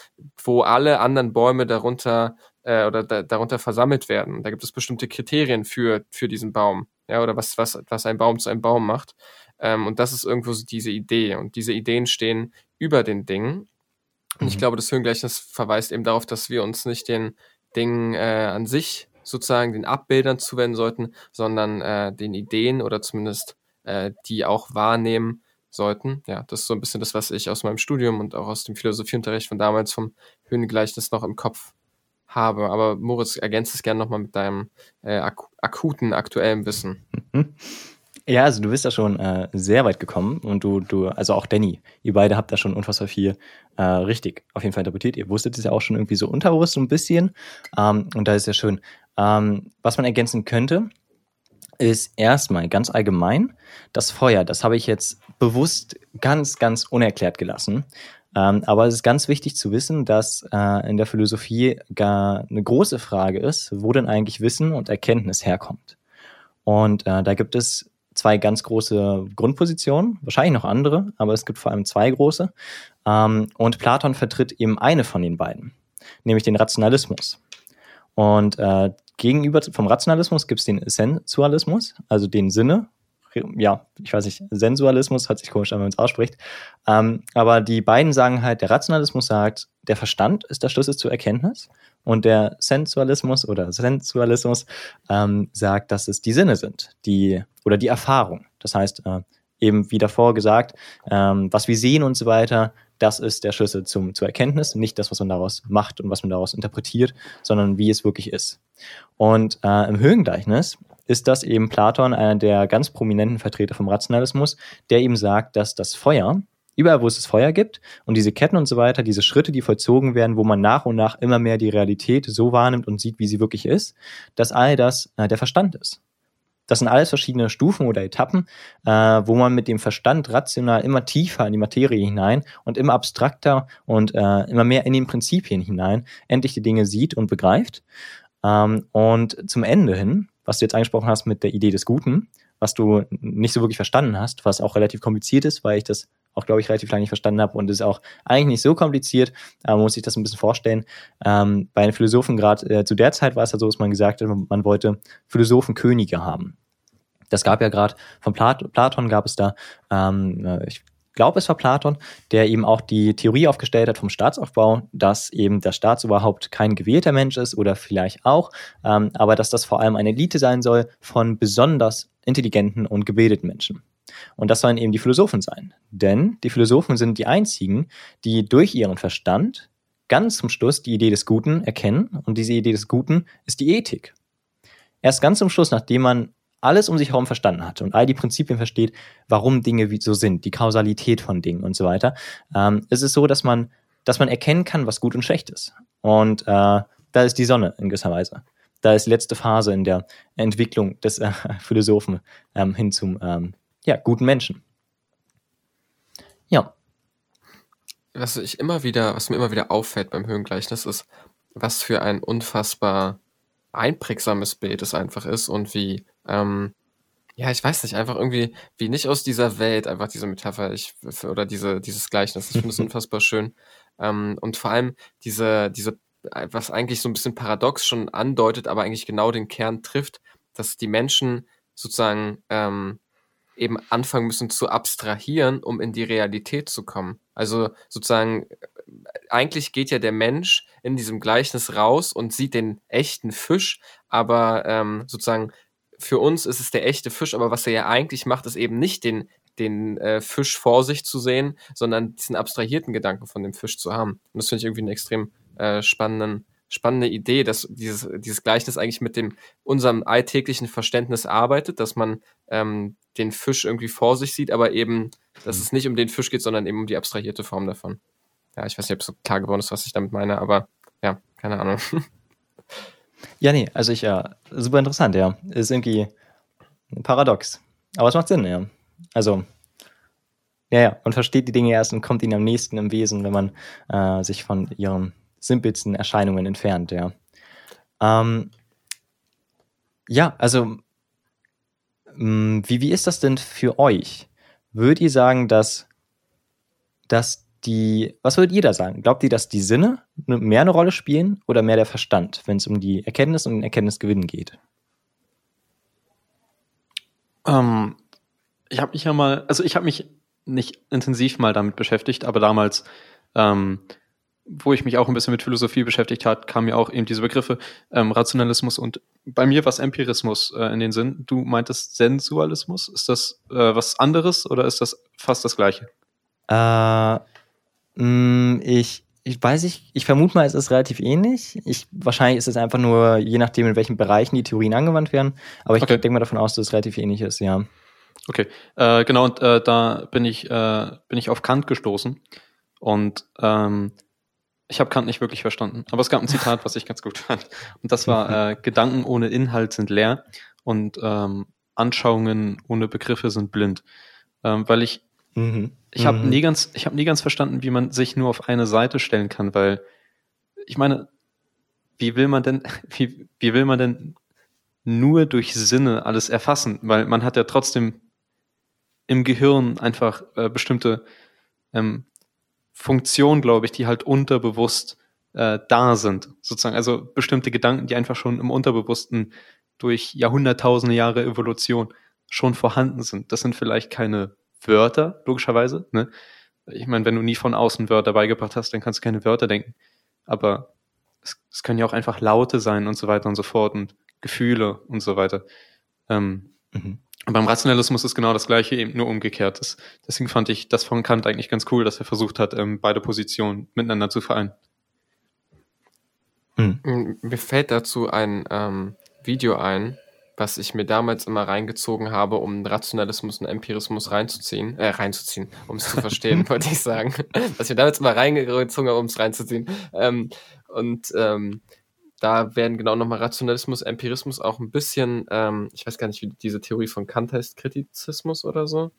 wo alle anderen Bäume darunter äh, oder da, darunter versammelt werden. Da gibt es bestimmte Kriterien für, für diesen Baum, ja, oder was, was, was ein Baum zu einem Baum macht. Ähm, und das ist irgendwo so diese Idee. Und diese Ideen stehen über den Dingen. Und ich mhm. glaube, das Höhengleichnis verweist eben darauf, dass wir uns nicht den Dingen äh, an sich sozusagen den Abbildern zuwenden sollten, sondern äh, den Ideen oder zumindest äh, die auch wahrnehmen sollten. Ja, das ist so ein bisschen das, was ich aus meinem Studium und auch aus dem Philosophieunterricht von damals vom Höhengleichnis noch im Kopf habe. Aber Moritz, ergänzt es gerne nochmal mit deinem äh, ak akuten, aktuellen Wissen. Ja, also du bist da schon äh, sehr weit gekommen und du, du, also auch Danny, ihr beide habt da schon unfassbar viel äh, richtig auf jeden Fall interpretiert. Ihr wusstet es ja auch schon irgendwie so unterbewusst so ein bisschen ähm, und da ist ja schön. Ähm, was man ergänzen könnte, ist erstmal ganz allgemein das Feuer. Das habe ich jetzt bewusst ganz, ganz unerklärt gelassen. Ähm, aber es ist ganz wichtig zu wissen, dass äh, in der Philosophie gar eine große Frage ist, wo denn eigentlich Wissen und Erkenntnis herkommt. Und äh, da gibt es zwei ganz große Grundpositionen, wahrscheinlich noch andere, aber es gibt vor allem zwei große. Ähm, und Platon vertritt eben eine von den beiden, nämlich den Rationalismus. Und äh, gegenüber vom Rationalismus gibt es den Sensualismus, also den Sinne ja, ich weiß nicht, Sensualismus hört sich komisch an, wenn man es ausspricht. Ähm, aber die beiden sagen halt, der Rationalismus sagt, der Verstand ist der Schlüssel zur Erkenntnis und der Sensualismus oder Sensualismus ähm, sagt, dass es die Sinne sind, die oder die Erfahrung. Das heißt, äh, eben wie davor gesagt, ähm, was wir sehen und so weiter, das ist der Schlüssel zum, zur Erkenntnis, nicht das, was man daraus macht und was man daraus interpretiert, sondern wie es wirklich ist. Und äh, im Höhengleichnis ist das eben Platon, einer der ganz prominenten Vertreter vom Rationalismus, der eben sagt, dass das Feuer, überall wo es das Feuer gibt und diese Ketten und so weiter, diese Schritte, die vollzogen werden, wo man nach und nach immer mehr die Realität so wahrnimmt und sieht, wie sie wirklich ist, dass all das äh, der Verstand ist. Das sind alles verschiedene Stufen oder Etappen, äh, wo man mit dem Verstand rational immer tiefer in die Materie hinein und immer abstrakter und äh, immer mehr in den Prinzipien hinein endlich die Dinge sieht und begreift. Ähm, und zum Ende hin was du jetzt angesprochen hast mit der Idee des Guten, was du nicht so wirklich verstanden hast, was auch relativ kompliziert ist, weil ich das auch, glaube ich, relativ lange nicht verstanden habe und ist auch eigentlich nicht so kompliziert, aber man muss sich das ein bisschen vorstellen. Ähm, bei den Philosophen gerade äh, zu der Zeit war es ja so, dass man gesagt hat, man wollte Philosophenkönige haben. Das gab ja gerade von Plat Platon gab es da, ähm, äh, ich glaube, es war Platon, der eben auch die Theorie aufgestellt hat vom Staatsaufbau, dass eben der Staatsoberhaupt kein gewählter Mensch ist oder vielleicht auch, ähm, aber dass das vor allem eine Elite sein soll von besonders intelligenten und gebildeten Menschen. Und das sollen eben die Philosophen sein. Denn die Philosophen sind die einzigen, die durch ihren Verstand ganz zum Schluss die Idee des Guten erkennen. Und diese Idee des Guten ist die Ethik. Erst ganz zum Schluss, nachdem man alles um sich herum verstanden hat und all die Prinzipien versteht, warum Dinge so sind, die Kausalität von Dingen und so weiter, ähm, ist es so, dass man, dass man erkennen kann, was gut und schlecht ist. Und äh, da ist die Sonne in gewisser Weise. Da ist die letzte Phase in der Entwicklung des äh, Philosophen ähm, hin zum, ähm, ja, guten Menschen. Ja. Was ich immer wieder, was mir immer wieder auffällt beim Höhengleichnis ist, was für ein unfassbar einprägsames Bild es einfach ist und wie, ähm, ja, ich weiß nicht, einfach irgendwie, wie nicht aus dieser Welt, einfach diese Metapher, ich, oder diese, dieses Gleichnis. Ich finde es unfassbar schön. Ähm, und vor allem diese, diese, was eigentlich so ein bisschen paradox schon andeutet, aber eigentlich genau den Kern trifft, dass die Menschen sozusagen ähm, eben anfangen müssen zu abstrahieren, um in die Realität zu kommen. Also sozusagen, eigentlich geht ja der Mensch in diesem Gleichnis raus und sieht den echten Fisch, aber ähm, sozusagen für uns ist es der echte Fisch, aber was er ja eigentlich macht, ist eben nicht den, den äh, Fisch vor sich zu sehen, sondern diesen abstrahierten Gedanken von dem Fisch zu haben. Und das finde ich irgendwie einen extrem äh, spannenden spannende Idee, dass dieses, dieses Gleichnis eigentlich mit dem unserem alltäglichen Verständnis arbeitet, dass man ähm, den Fisch irgendwie vor sich sieht, aber eben, dass mhm. es nicht um den Fisch geht, sondern eben um die abstrahierte Form davon. Ja, ich weiß nicht, ob es so klar geworden ist, was ich damit meine, aber ja, keine Ahnung. Ja, nee, also ich, ja, super interessant, ja. Ist irgendwie ein paradox. Aber es macht Sinn, ja. Also, ja, ja, man versteht die Dinge erst und kommt ihnen am nächsten im Wesen, wenn man äh, sich von ihren simpelsten Erscheinungen entfernt, ja. Ähm, ja, also wie, wie ist das denn für euch? Würdet ihr sagen, dass, dass die, was würdet ihr da sagen? Glaubt ihr, dass die Sinne mehr eine Rolle spielen oder mehr der Verstand, wenn es um die Erkenntnis und den Erkenntnisgewinn geht? Ähm, ich habe mich ja mal, also ich habe mich nicht intensiv mal damit beschäftigt, aber damals ähm, wo ich mich auch ein bisschen mit Philosophie beschäftigt hat, kamen mir auch eben diese Begriffe ähm, Rationalismus und bei mir war Empirismus äh, in den Sinn. Du meintest Sensualismus. Ist das äh, was anderes oder ist das fast das gleiche? Äh, mh, mm, ich, ich weiß nicht, ich vermute mal, es ist relativ ähnlich. Ich, wahrscheinlich ist es einfach nur, je nachdem, in welchen Bereichen die Theorien angewandt werden. Aber ich okay. denke mal davon aus, dass es relativ ähnlich ist, ja. Okay, äh, genau, und äh, da bin ich, äh, bin ich auf Kant gestoßen. Und ähm, ich habe Kant nicht wirklich verstanden, aber es gab ein Zitat, was ich ganz gut fand. Und das war, äh, Gedanken ohne Inhalt sind leer und ähm, Anschauungen ohne Begriffe sind blind. Ähm, weil ich, mhm. ich habe mhm. nie ganz, ich habe nie ganz verstanden, wie man sich nur auf eine Seite stellen kann, weil ich meine, wie will man denn, wie, wie will man denn nur durch Sinne alles erfassen? Weil man hat ja trotzdem im Gehirn einfach äh, bestimmte ähm, Funktion, glaube ich, die halt unterbewusst äh, da sind. Sozusagen, also bestimmte Gedanken, die einfach schon im Unterbewussten durch Jahrhunderttausende Jahre Evolution schon vorhanden sind. Das sind vielleicht keine Wörter, logischerweise. Ne? Ich meine, wenn du nie von außen Wörter beigebracht hast, dann kannst du keine Wörter denken. Aber es, es können ja auch einfach Laute sein und so weiter und so fort und Gefühle und so weiter. Ähm, mhm. Und beim Rationalismus ist genau das Gleiche, eben nur umgekehrt. Das, deswegen fand ich das von Kant eigentlich ganz cool, dass er versucht hat, ähm, beide Positionen miteinander zu vereinen. Hm. Mir fällt dazu ein ähm, Video ein, was ich mir damals immer reingezogen habe, um Rationalismus und Empirismus reinzuziehen, äh, reinzuziehen, um es zu verstehen, wollte ich sagen. Was ich mir damals immer reingezogen habe, um es reinzuziehen. Ähm, und ähm, da werden genau nochmal Rationalismus, Empirismus auch ein bisschen, ähm, ich weiß gar nicht, wie diese Theorie von Kant heißt, Kritizismus oder so.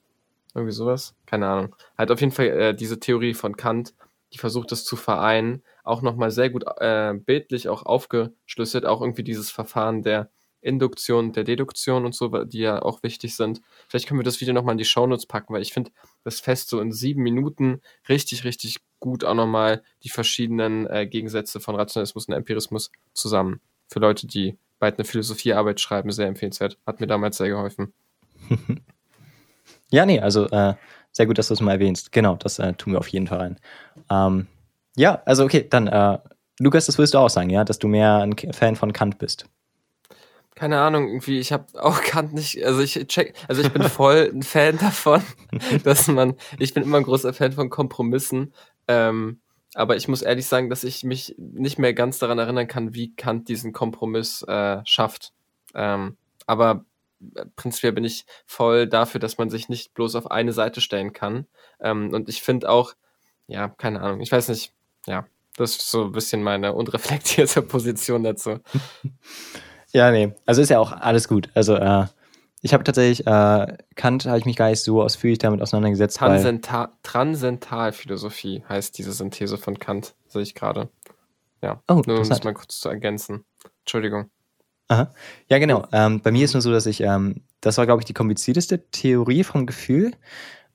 Irgendwie sowas. Keine Ahnung. Halt auf jeden Fall äh, diese Theorie von Kant, die versucht es zu vereinen, auch nochmal sehr gut äh, bildlich auch aufgeschlüsselt, auch irgendwie dieses Verfahren der Induktion, der Deduktion und so, die ja auch wichtig sind. Vielleicht können wir das Video nochmal in die Shownotes packen, weil ich finde, das fest so in sieben Minuten richtig, richtig gut auch nochmal die verschiedenen äh, Gegensätze von Rationalismus und Empirismus zusammen. Für Leute, die bald eine Philosophiearbeit schreiben, sehr empfehlenswert. Hat mir damals sehr geholfen. ja, nee, also äh, sehr gut, dass du es mal erwähnst. Genau, das äh, tun wir auf jeden Fall rein. Ähm, ja, also okay, dann äh, Lukas, das willst du auch sagen, ja, dass du mehr ein Fan von Kant bist keine Ahnung, irgendwie, ich habe auch Kant nicht, also ich check, also ich bin voll ein Fan davon, dass man, ich bin immer ein großer Fan von Kompromissen, ähm, aber ich muss ehrlich sagen, dass ich mich nicht mehr ganz daran erinnern kann, wie Kant diesen Kompromiss äh, schafft. Ähm, aber äh, prinzipiell bin ich voll dafür, dass man sich nicht bloß auf eine Seite stellen kann. Ähm, und ich finde auch, ja, keine Ahnung, ich weiß nicht, ja, das ist so ein bisschen meine unreflektierte Position dazu. Ja, nee. Also ist ja auch alles gut. Also, äh, ich habe tatsächlich, äh, Kant habe ich mich gar nicht so ausführlich damit auseinandergesetzt. Transenta Transzentalphilosophie heißt diese Synthese von Kant, sehe ich gerade. Ja, oh, nur um das mal kurz zu ergänzen. Entschuldigung. Aha. Ja, genau. Ähm, bei mir ist nur so, dass ich, ähm, das war, glaube ich, die komplizierteste Theorie vom Gefühl.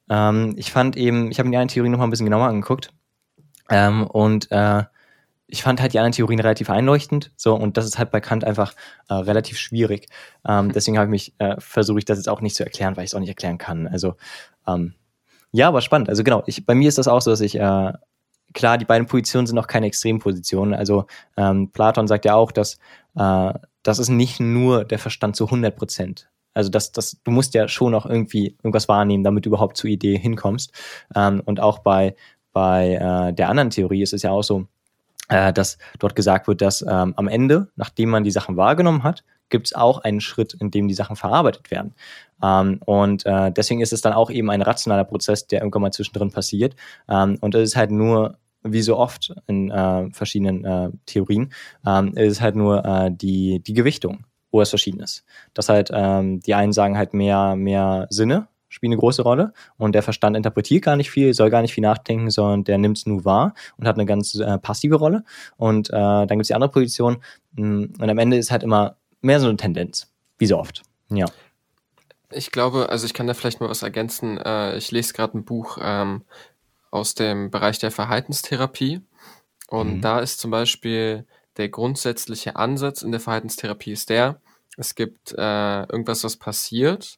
Ähm, ich fand eben, ich habe mir die eine Theorie noch mal ein bisschen genauer angeguckt. Ähm, und äh, ich fand halt die anderen Theorien relativ einleuchtend. So, und das ist halt bei Kant einfach äh, relativ schwierig. Ähm, deswegen habe ich mich, äh, versuche ich das jetzt auch nicht zu erklären, weil ich es auch nicht erklären kann. Also, ähm, ja, aber spannend. Also genau, ich, bei mir ist das auch so, dass ich, äh, klar, die beiden Positionen sind noch keine Extrempositionen. Also ähm, Platon sagt ja auch, dass äh, das ist nicht nur der Verstand zu 100 Prozent. Also das, das, du musst ja schon auch irgendwie irgendwas wahrnehmen, damit du überhaupt zur Idee hinkommst. Ähm, und auch bei, bei äh, der anderen Theorie ist es ja auch so, äh, dass dort gesagt wird, dass ähm, am Ende, nachdem man die Sachen wahrgenommen hat, gibt es auch einen Schritt, in dem die Sachen verarbeitet werden. Ähm, und äh, deswegen ist es dann auch eben ein rationaler Prozess, der irgendwann mal zwischendrin passiert. Ähm, und es ist halt nur, wie so oft in äh, verschiedenen äh, Theorien, ähm, es ist halt nur äh, die, die Gewichtung, wo es verschieden ist. Das halt, ähm, die einen sagen halt mehr, mehr Sinne spielen eine große Rolle und der Verstand interpretiert gar nicht viel, soll gar nicht viel nachdenken, sondern der nimmt es nur wahr und hat eine ganz äh, passive Rolle. Und äh, dann gibt es die andere Position mm, und am Ende ist halt immer mehr so eine Tendenz, wie so oft. Ja. Ich glaube, also ich kann da vielleicht mal was ergänzen. Äh, ich lese gerade ein Buch ähm, aus dem Bereich der Verhaltenstherapie und mhm. da ist zum Beispiel der grundsätzliche Ansatz in der Verhaltenstherapie ist der, es gibt äh, irgendwas, was passiert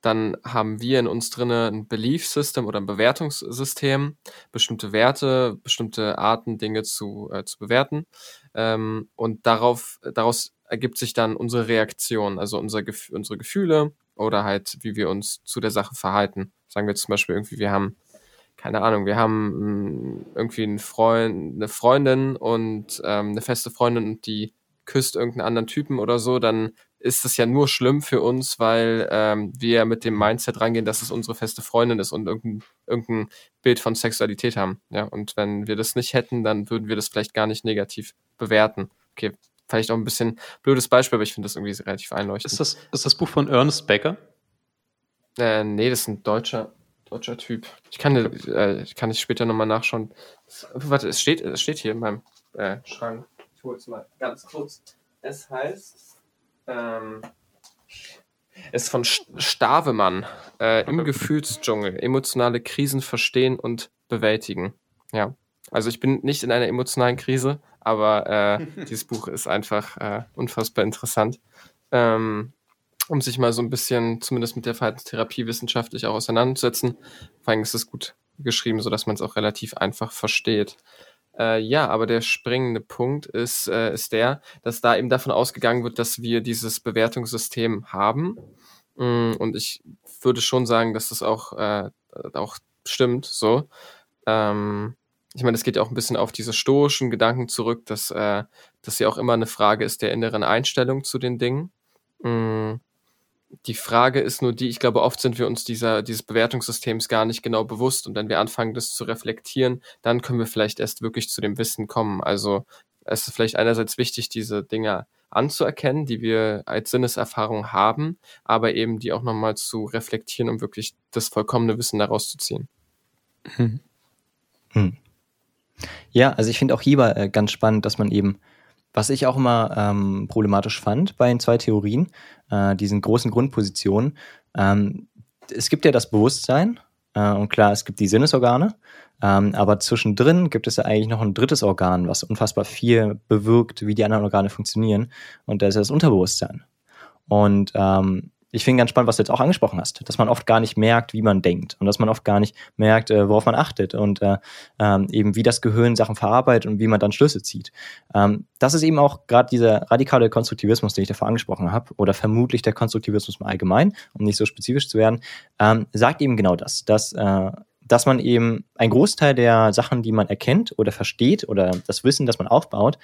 dann haben wir in uns drinne ein Belief System oder ein Bewertungssystem, bestimmte Werte, bestimmte Arten, Dinge zu, äh, zu bewerten. Ähm, und darauf, daraus ergibt sich dann unsere Reaktion, also unser, unsere Gefühle oder halt, wie wir uns zu der Sache verhalten. Sagen wir zum Beispiel irgendwie, wir haben, keine Ahnung, wir haben mh, hm, irgendwie einen Freund, eine Freundin und ähm, eine feste Freundin und die küsst irgendeinen anderen Typen oder so, dann ist es ja nur schlimm für uns, weil ähm, wir mit dem Mindset rangehen, dass es unsere feste Freundin ist und irgendein, irgendein Bild von Sexualität haben. Ja, und wenn wir das nicht hätten, dann würden wir das vielleicht gar nicht negativ bewerten. Okay, vielleicht auch ein bisschen blödes Beispiel, aber ich finde das irgendwie relativ einleuchtend. Ist das, ist das Buch von Ernest Becker? Äh, nee, das ist ein deutscher, deutscher Typ. Ich kann, äh, ich kann es später nochmal nachschauen. Warte, es steht, es steht hier in meinem äh, Schrank. Ich hole es mal ganz kurz. Es heißt ähm, ist von Stavemann äh, im Gefühlsdschungel. Emotionale Krisen verstehen und bewältigen. Ja. Also ich bin nicht in einer emotionalen Krise, aber äh, dieses Buch ist einfach äh, unfassbar interessant. Ähm, um sich mal so ein bisschen, zumindest mit der Verhaltenstherapie wissenschaftlich auch auseinanderzusetzen. Vor allem ist es gut geschrieben, sodass man es auch relativ einfach versteht. Äh, ja, aber der springende Punkt ist, äh, ist der, dass da eben davon ausgegangen wird, dass wir dieses Bewertungssystem haben. Mm, und ich würde schon sagen, dass das auch, äh, auch stimmt, so. Ähm, ich meine, es geht ja auch ein bisschen auf diese stoischen Gedanken zurück, dass äh, das ja auch immer eine Frage ist der inneren Einstellung zu den Dingen. Mm, die Frage ist nur die, ich glaube, oft sind wir uns dieser, dieses Bewertungssystems gar nicht genau bewusst und wenn wir anfangen, das zu reflektieren, dann können wir vielleicht erst wirklich zu dem Wissen kommen. Also es ist vielleicht einerseits wichtig, diese Dinge anzuerkennen, die wir als Sinneserfahrung haben, aber eben die auch nochmal zu reflektieren, um wirklich das vollkommene Wissen daraus zu ziehen. Hm. Hm. Ja, also ich finde auch hier äh, ganz spannend, dass man eben was ich auch immer ähm, problematisch fand bei den zwei Theorien, äh, diesen großen Grundpositionen, ähm, es gibt ja das Bewusstsein äh, und klar, es gibt die Sinnesorgane, ähm, aber zwischendrin gibt es ja eigentlich noch ein drittes Organ, was unfassbar viel bewirkt, wie die anderen Organe funktionieren und das ist das Unterbewusstsein. Und ähm, ich finde ganz spannend, was du jetzt auch angesprochen hast, dass man oft gar nicht merkt, wie man denkt und dass man oft gar nicht merkt, äh, worauf man achtet und äh, ähm, eben wie das Gehirn Sachen verarbeitet und wie man dann Schlüsse zieht. Ähm, das ist eben auch gerade dieser radikale Konstruktivismus, den ich davor angesprochen habe, oder vermutlich der Konstruktivismus im Allgemeinen, um nicht so spezifisch zu werden, ähm, sagt eben genau das, dass äh, dass man eben ein Großteil der Sachen, die man erkennt oder versteht oder das Wissen, das man aufbaut,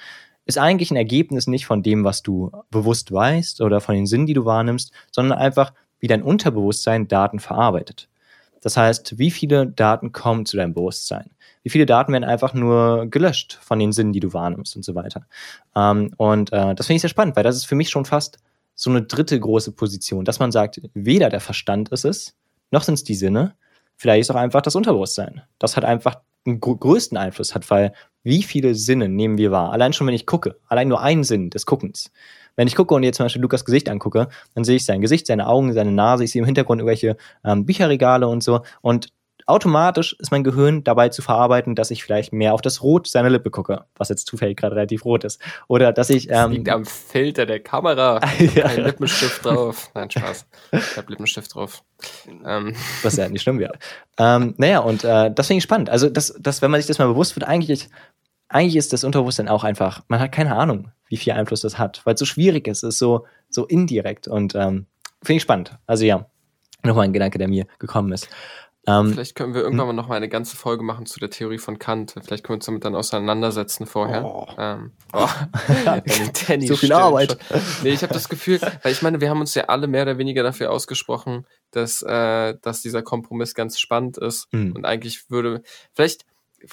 ist eigentlich ein Ergebnis nicht von dem, was du bewusst weißt oder von den Sinnen, die du wahrnimmst, sondern einfach, wie dein Unterbewusstsein Daten verarbeitet. Das heißt, wie viele Daten kommen zu deinem Bewusstsein? Wie viele Daten werden einfach nur gelöscht von den Sinnen, die du wahrnimmst und so weiter? Ähm, und äh, das finde ich sehr spannend, weil das ist für mich schon fast so eine dritte große Position, dass man sagt, weder der Verstand ist es, noch sind es die Sinne, vielleicht ist auch einfach das Unterbewusstsein. Das hat einfach den größten Einfluss hat, weil wie viele Sinne nehmen wir wahr? Allein schon, wenn ich gucke, allein nur ein Sinn des Guckens. Wenn ich gucke und jetzt zum Beispiel Lukas Gesicht angucke, dann sehe ich sein Gesicht, seine Augen, seine Nase, ich sehe im Hintergrund irgendwelche ähm, Bücherregale und so. Und automatisch ist mein Gehirn dabei zu verarbeiten, dass ich vielleicht mehr auf das Rot seiner Lippe gucke, was jetzt zufällig gerade relativ rot ist. Oder dass ich. Ähm, das liegt am Filter der Kamera. ja. Kein Lippenstift drauf. Nein, Spaß. Ich habe Lippenstift drauf. Ähm. Was ja nicht schlimm wäre. Ähm, naja, und äh, das finde ich spannend. Also, das, das, wenn man sich das mal bewusst wird, eigentlich, eigentlich ist das Unterbewusstsein auch einfach, man hat keine Ahnung, wie viel Einfluss das hat, weil es so schwierig ist, es ist so, so indirekt und ähm, finde ich spannend. Also ja, nochmal ein Gedanke, der mir gekommen ist. Ähm, Vielleicht können wir irgendwann hm? mal noch mal eine ganze Folge machen zu der Theorie von Kant. Vielleicht können wir uns damit dann auseinandersetzen vorher. Oh. Ähm, oh. Danny so viel Arbeit. Schon. Nee, ich habe das Gefühl, weil ich meine, wir haben uns ja alle mehr oder weniger dafür ausgesprochen, dass, äh, dass dieser Kompromiss ganz spannend ist. Hm. Und eigentlich würde, vielleicht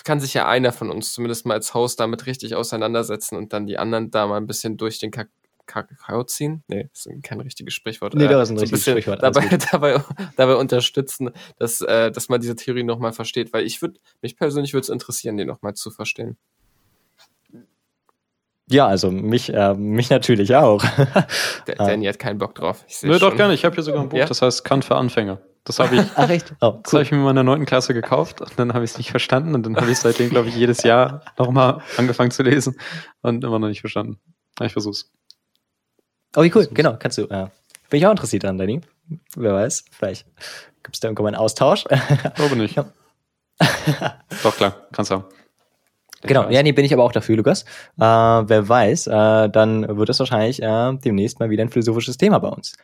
kann sich ja einer von uns zumindest mal als Host damit richtig auseinandersetzen und dann die anderen da mal ein bisschen durch den Kak Kakao ziehen? Nee, das ist kein richtiges Sprichwort. Nee, das ist ein so richtiges Sprichwort. Dabei, dabei, dabei unterstützen, dass, äh, dass man diese Theorie nochmal versteht, weil ich würde, mich persönlich würde es interessieren, die nochmal zu verstehen. Ja, also mich, äh, mich natürlich auch. Der, Danny hat keinen Bock drauf. Ich Nö, doch gerne. Ich habe hier sogar ein Buch, ja? das heißt Kant für Anfänger. Das habe ich, Ach, echt? Oh, cool. das habe ich mir in meiner neunten Klasse gekauft und dann habe ich es nicht verstanden und dann habe ich seitdem, glaube ich, jedes Jahr nochmal angefangen zu lesen und immer noch nicht verstanden. Ich versuch's. Oh, wie cool, genau, kannst du. Äh, bin ich auch interessiert an, Danny. Wer weiß, vielleicht gibt es da irgendwann einen Austausch. Glaube nicht. Ja. Doch, klar, kannst du haben. Genau, ja, nee, bin ich aber auch dafür, Lukas. Äh, wer weiß, äh, dann wird es wahrscheinlich äh, demnächst mal wieder ein philosophisches Thema bei uns.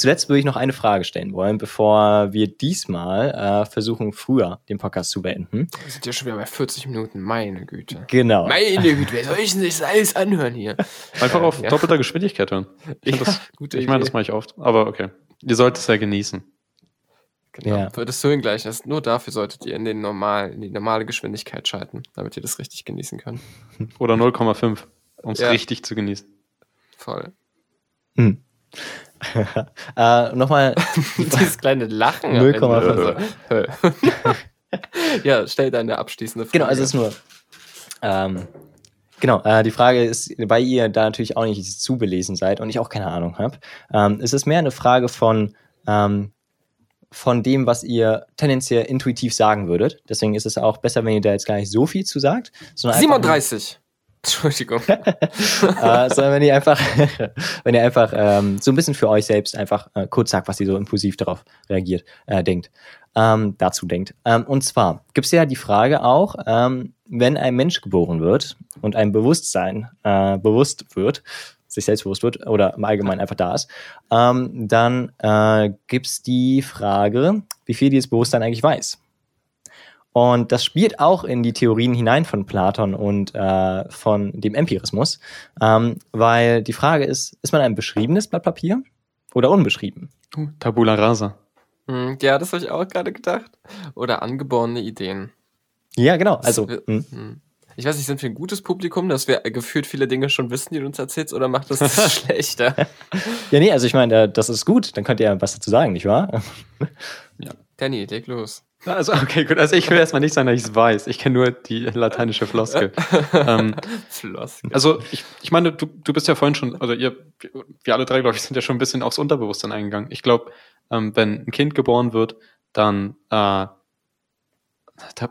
Zuletzt würde ich noch eine Frage stellen wollen, bevor wir diesmal äh, versuchen, früher den Podcast zu beenden. Wir sind ja schon wieder bei 40 Minuten, meine Güte. Genau. Meine Güte, wer soll ich denn das alles anhören hier? Einfach auf ja. doppelter Geschwindigkeit hören. Ich, ja, das, ich meine, das mache ich oft, aber okay. Ihr solltet es ja genießen. Genau. Ja. Für das Höhengleichnis, nur dafür solltet ihr in, den normal, in die normale Geschwindigkeit schalten, damit ihr das richtig genießen könnt. Oder 0,5, um es ja. richtig zu genießen. Voll. Hm. äh, Nochmal. Dieses kleine Lachen. 0,5. ja, stell deine abschließende Frage. Genau, also es ist nur. Ähm, genau, äh, die Frage ist, weil ihr da natürlich auch nicht zu belesen seid und ich auch keine Ahnung habe, ähm, ist es mehr eine Frage von, ähm, von dem, was ihr tendenziell intuitiv sagen würdet. Deswegen ist es auch besser, wenn ihr da jetzt gar nicht so viel zu sagt. 37. Entschuldigung. äh, sondern wenn ihr einfach, wenn ihr einfach ähm, so ein bisschen für euch selbst einfach äh, kurz sagt, was ihr so impulsiv darauf reagiert, äh, denkt, ähm, dazu denkt. Ähm, und zwar gibt es ja die Frage auch, ähm, wenn ein Mensch geboren wird und ein Bewusstsein äh, bewusst wird, sich selbst bewusst wird oder im Allgemeinen einfach da ist, ähm, dann äh, gibt es die Frage, wie viel dieses Bewusstsein eigentlich weiß. Und das spielt auch in die Theorien hinein von Platon und äh, von dem Empirismus, ähm, weil die Frage ist, ist man ein beschriebenes Blatt Papier oder unbeschrieben? Tabula rasa. Hm, ja, das habe ich auch gerade gedacht. Oder angeborene Ideen. Ja, genau. Also. Hm. hm. Ich weiß nicht, sind wir ein gutes Publikum, dass wir gefühlt viele Dinge schon wissen, die du uns erzählst, oder macht das das schlechter? Ja, nee, also ich meine, äh, das ist gut. Dann könnt ihr was dazu sagen, nicht wahr? Ja. Danny, leg los. Also, okay, gut. Also, ich will erstmal nicht sagen, dass ich es weiß. Ich kenne nur die lateinische Floskel. ähm, Floskel. Also, ich, ich meine, du, du bist ja vorhin schon, also ihr, wir alle drei, glaube ich, sind ja schon ein bisschen aufs Unterbewusstsein eingegangen. Ich glaube, ähm, wenn ein Kind geboren wird, dann, äh, da, da,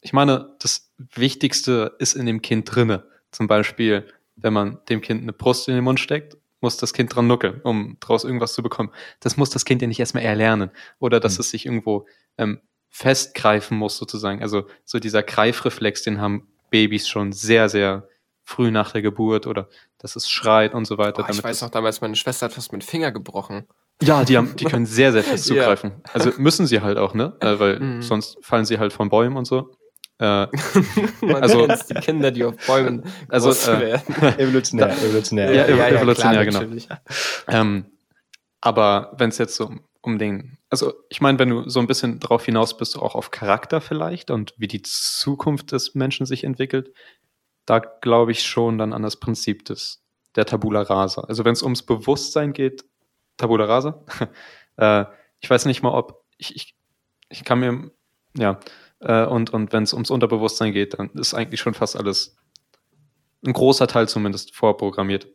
ich meine, das Wichtigste ist in dem Kind drinne. Zum Beispiel, wenn man dem Kind eine Brust in den Mund steckt muss das Kind dran nuckeln, um daraus irgendwas zu bekommen. Das muss das Kind ja nicht erstmal erlernen. Oder dass mhm. es sich irgendwo ähm, festgreifen muss, sozusagen. Also so dieser Greifreflex, den haben Babys schon sehr, sehr früh nach der Geburt oder dass es schreit und so weiter. Oh, ich weiß noch, damals meine Schwester hat fast mit dem Finger gebrochen. Ja, die, haben, die können sehr, sehr fest zugreifen. ja. Also müssen sie halt auch, ne? Äh, weil mhm. sonst fallen sie halt von Bäumen und so. Äh, also die Kinder, die auf Bäumen also äh, evolutionär, evolutionär, ja, ja, ja evolutionär, klar, genau. Ähm, Aber wenn es jetzt so um den, also ich meine, wenn du so ein bisschen drauf hinaus bist, auch auf Charakter vielleicht und wie die Zukunft des Menschen sich entwickelt, da glaube ich schon dann an das Prinzip des, der Tabula Rasa. Also wenn es ums Bewusstsein geht, Tabula Rasa. äh, ich weiß nicht mal, ob ich, ich, ich kann mir, ja, äh, und, und wenn es ums Unterbewusstsein geht, dann ist eigentlich schon fast alles, ein großer Teil zumindest, vorprogrammiert.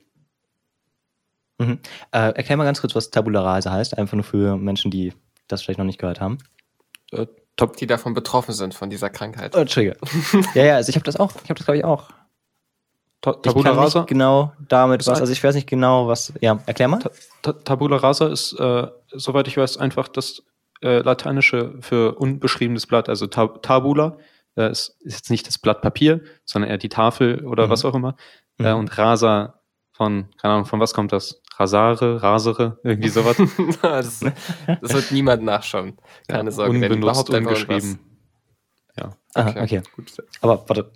Mhm. Äh, erklär mal ganz kurz, was Tabula Rasa heißt, einfach nur für Menschen, die das vielleicht noch nicht gehört haben. Äh, top. Die davon betroffen sind, von dieser Krankheit. Oh, Entschuldige. ja, ja, also ich habe das auch. Ich habe das, glaube ich, auch. Ta Tabula ich Rasa? genau damit was. Also ich weiß nicht genau, was. Ja, erklär mal. Ta Tabula Rasa ist, äh, soweit ich weiß, einfach das äh, Lateinische für unbeschriebenes Blatt. Also Tab Tabula äh, ist, ist, jetzt nicht das Blatt Papier, sondern eher die Tafel oder mhm. was auch immer. Mhm. Äh, und Rasa von, keine Ahnung, von was kommt das? Rasare, Rasere, irgendwie sowas. das, das, wird niemand nachschauen. Keine ja, Sorge. Unbenutzt, ungeschrieben. Ja. Aha, okay. okay. Gut. Aber warte,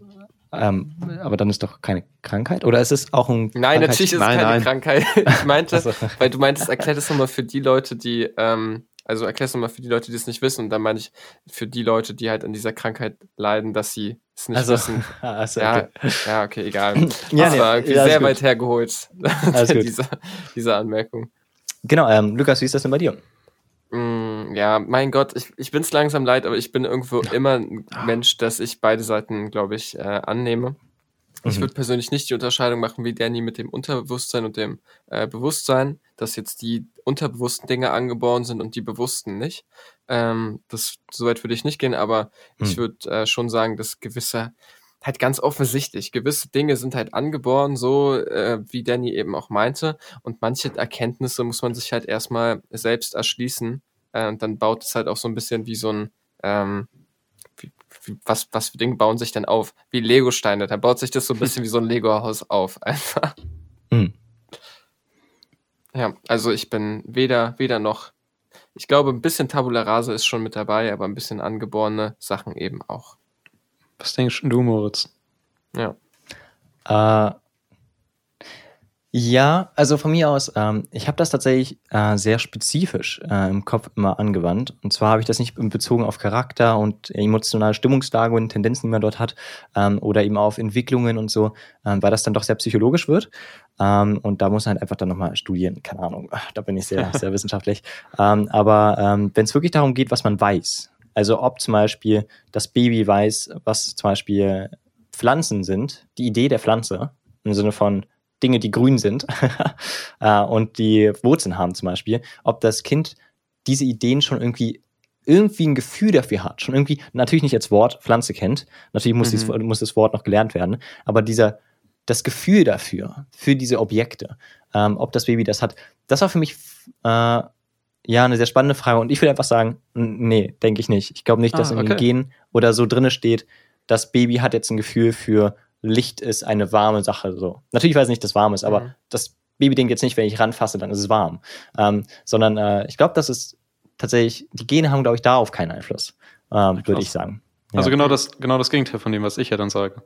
ähm, aber dann ist doch keine Krankheit? Oder ist es auch ein. Nein, Krankheit? natürlich ist es keine nein. Krankheit. Ich meinte, also. weil du meintest, erklär das nochmal für die Leute, die ähm, also erklär es nochmal für die Leute, die es nicht wissen. Und dann meine ich für die Leute, die halt an dieser Krankheit leiden, dass sie es nicht also, wissen. Also, ja, okay. ja, okay, egal. ja, das nee, war ja, sehr weit gut. hergeholt, diese, diese Anmerkung. Genau, ähm, Lukas, wie ist das denn bei dir? Mm, ja, mein Gott, ich, ich bin es langsam leid, aber ich bin irgendwo immer ein Mensch, dass ich beide Seiten, glaube ich, äh, annehme. Ich mhm. würde persönlich nicht die Unterscheidung machen wie Danny mit dem Unterbewusstsein und dem äh, Bewusstsein, dass jetzt die unterbewussten Dinge angeboren sind und die bewussten nicht. Ähm, das soweit würde ich nicht gehen, aber mhm. ich würde äh, schon sagen, dass gewisse halt ganz offensichtlich gewisse Dinge sind halt angeboren, so äh, wie Danny eben auch meinte, und manche Erkenntnisse muss man sich halt erstmal selbst erschließen. Äh, und dann baut es halt auch so ein bisschen wie so ein ähm, was, was für Dinge bauen sich denn auf? Wie Lego-Steine. Dann baut sich das so ein bisschen wie so ein Lego-Haus auf, einfach. Mhm. Ja, also ich bin weder, weder noch. Ich glaube, ein bisschen Tabula Rasa ist schon mit dabei, aber ein bisschen angeborene Sachen eben auch. Was denkst du, Moritz? Ja. Äh, ja, also von mir aus, ähm, ich habe das tatsächlich äh, sehr spezifisch äh, im Kopf immer angewandt. Und zwar habe ich das nicht bezogen auf Charakter und emotionale Stimmungslage und Tendenzen, die man dort hat, ähm, oder eben auf Entwicklungen und so, ähm, weil das dann doch sehr psychologisch wird. Ähm, und da muss man halt einfach dann nochmal studieren. Keine Ahnung, da bin ich sehr, sehr wissenschaftlich. Ähm, aber ähm, wenn es wirklich darum geht, was man weiß, also ob zum Beispiel das Baby weiß, was zum Beispiel Pflanzen sind, die Idee der Pflanze, im Sinne von, Dinge, die grün sind äh, und die Wurzeln haben zum Beispiel, ob das Kind diese Ideen schon irgendwie irgendwie ein Gefühl dafür hat, schon irgendwie, natürlich nicht als Wort Pflanze kennt, natürlich muss, mhm. dieses, muss das Wort noch gelernt werden, aber dieser, das Gefühl dafür, für diese Objekte, ähm, ob das Baby das hat, das war für mich äh, ja eine sehr spannende Frage und ich würde einfach sagen, nee, denke ich nicht. Ich glaube nicht, dass ah, okay. in den Gen oder so drinne steht, das Baby hat jetzt ein Gefühl für Licht ist eine warme Sache. So. Natürlich weiß ich nicht, dass warm ist, aber mhm. das Baby denkt jetzt nicht, wenn ich ranfasse, dann ist es warm. Ähm, sondern äh, ich glaube, das ist tatsächlich, die Gene haben, glaube ich, darauf keinen Einfluss, ähm, würde ich sagen. Ja. Also genau das, genau das Gegenteil von dem, was ich ja dann sage.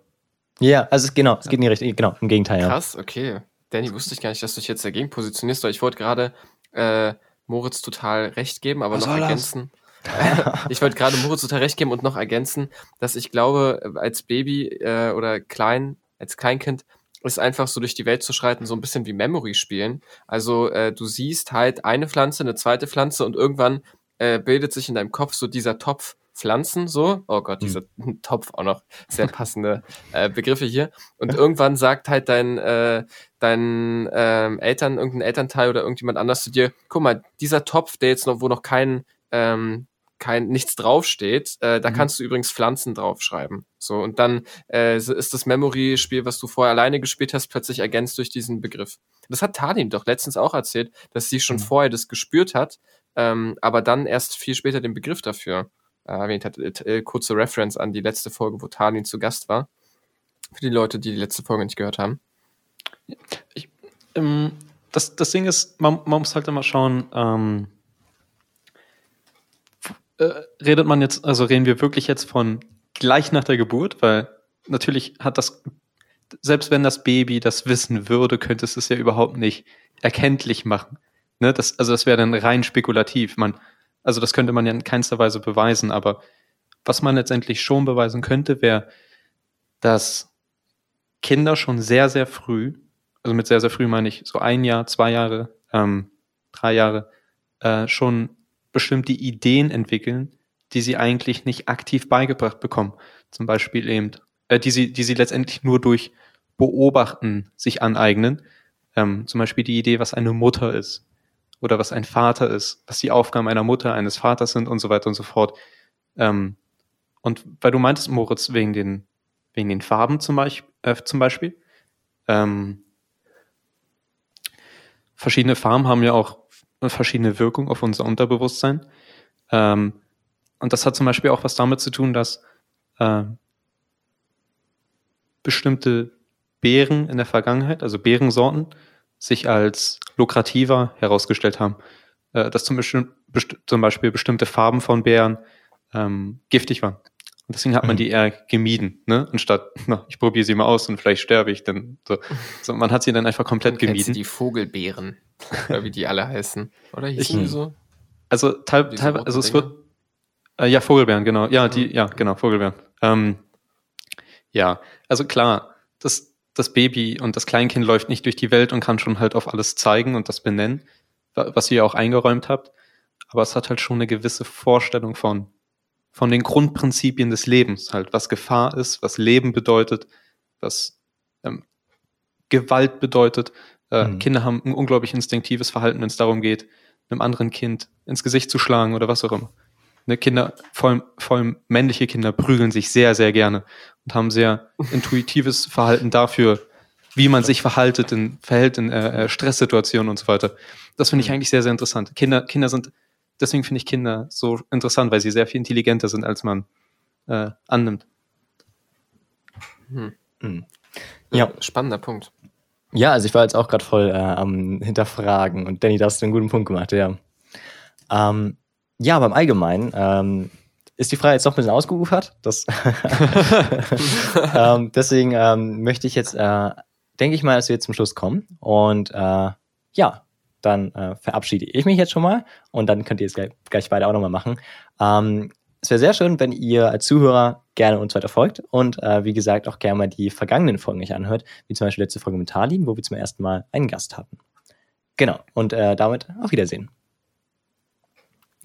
Ja, also genau, es geht in die Richtung, genau, im Gegenteil. Ja. Krass, okay. Danny, wusste ich gar nicht, dass du dich jetzt dagegen positionierst, weil ich wollte gerade äh, Moritz total recht geben, aber was noch ergänzen. Das? ich wollte gerade Moritz total recht geben und noch ergänzen, dass ich glaube, als Baby äh, oder klein, als Kleinkind ist einfach so durch die Welt zu schreiten, so ein bisschen wie Memory spielen. Also äh, du siehst halt eine Pflanze, eine zweite Pflanze und irgendwann äh, bildet sich in deinem Kopf so dieser Topf Pflanzen so. Oh Gott, dieser mhm. Topf auch noch sehr passende äh, Begriffe hier. Und irgendwann sagt halt dein äh, dein ähm, Eltern, irgendein Elternteil oder irgendjemand anders zu dir, guck mal, dieser Topf, der jetzt noch, wo noch kein ähm, kein nichts draufsteht, äh, da mhm. kannst du übrigens Pflanzen draufschreiben. So, und dann äh, ist das Memory-Spiel, was du vorher alleine gespielt hast, plötzlich ergänzt durch diesen Begriff. Das hat Talim doch letztens auch erzählt, dass sie schon mhm. vorher das gespürt hat, ähm, aber dann erst viel später den Begriff dafür äh, erwähnt hat. Äh, kurze Reference an die letzte Folge, wo Talin zu Gast war. Für die Leute, die die letzte Folge nicht gehört haben. Ich, ähm, das, das Ding ist, man, man muss halt immer schauen, ähm, äh, redet man jetzt, also reden wir wirklich jetzt von gleich nach der Geburt, weil natürlich hat das, selbst wenn das Baby das wissen würde, könnte es es ja überhaupt nicht erkenntlich machen. Ne, das, also das wäre dann rein spekulativ. Man, also das könnte man ja in keinster Weise beweisen, aber was man letztendlich schon beweisen könnte, wäre, dass Kinder schon sehr, sehr früh, also mit sehr, sehr früh meine ich so ein Jahr, zwei Jahre, ähm, drei Jahre, äh, schon bestimmte Ideen entwickeln, die sie eigentlich nicht aktiv beigebracht bekommen. Zum Beispiel eben, äh, die sie, die sie letztendlich nur durch Beobachten sich aneignen. Ähm, zum Beispiel die Idee, was eine Mutter ist oder was ein Vater ist, was die Aufgaben einer Mutter, eines Vaters sind und so weiter und so fort. Ähm, und weil du meintest, Moritz, wegen den, wegen den Farben zum, Beispiel, äh, zum Beispiel ähm, verschiedene Farben haben ja auch verschiedene Wirkungen auf unser Unterbewusstsein. Ähm, und das hat zum Beispiel auch was damit zu tun, dass äh, bestimmte Beeren in der Vergangenheit, also Beerensorten, sich als lukrativer herausgestellt haben. Äh, dass zum, Beispiel, zum Beispiel bestimmte Farben von Beeren ähm, giftig waren. Und deswegen hat man mhm. die eher gemieden, ne? Anstatt, na, ich probiere sie mal aus und vielleicht sterbe ich. Dann, so. so man hat sie dann einfach komplett gemieden. Die Vogelbeeren, oder wie die alle heißen. Oder hießen die so? Also teilweise, also es wird, äh, ja, Vogelbeeren, genau. Ja, die, ja, genau, Vogelbeeren. Ähm, ja, also klar, das, das Baby und das Kleinkind läuft nicht durch die Welt und kann schon halt auf alles zeigen und das benennen, was ihr auch eingeräumt habt. Aber es hat halt schon eine gewisse Vorstellung von, von den Grundprinzipien des Lebens, halt, was Gefahr ist, was Leben bedeutet, was ähm, Gewalt bedeutet. Äh, mhm. Kinder haben ein unglaublich instinktives Verhalten, wenn es darum geht, einem anderen Kind ins Gesicht zu schlagen oder was auch immer. Ne, Kinder, vor allem, vor allem männliche Kinder, prügeln sich sehr, sehr gerne und haben sehr intuitives Verhalten dafür, wie man sich verhaltet in, verhält in äh, äh Stresssituationen und so weiter. Das finde ich mhm. eigentlich sehr, sehr interessant. Kinder, Kinder sind deswegen finde ich Kinder so interessant, weil sie sehr viel intelligenter sind, als man äh, annimmt. Hm. Hm. Ja, spannender Punkt. Ja, also ich war jetzt auch gerade voll äh, am Hinterfragen und Danny, da hast du einen guten Punkt gemacht, ja. Ähm, ja, aber im Allgemeinen ähm, ist die Frage jetzt noch ein bisschen ausgeufert. Das ähm, deswegen ähm, möchte ich jetzt, äh, denke ich mal, dass wir jetzt zum Schluss kommen. Und äh, ja, dann äh, verabschiede ich mich jetzt schon mal und dann könnt ihr es gleich, gleich beide auch nochmal machen. Ähm, es wäre sehr schön, wenn ihr als Zuhörer gerne uns weiter folgt und äh, wie gesagt auch gerne mal die vergangenen Folgen euch anhört, wie zum Beispiel letzte Folge mit Talin, wo wir zum ersten Mal einen Gast hatten. Genau, und äh, damit auf Wiedersehen.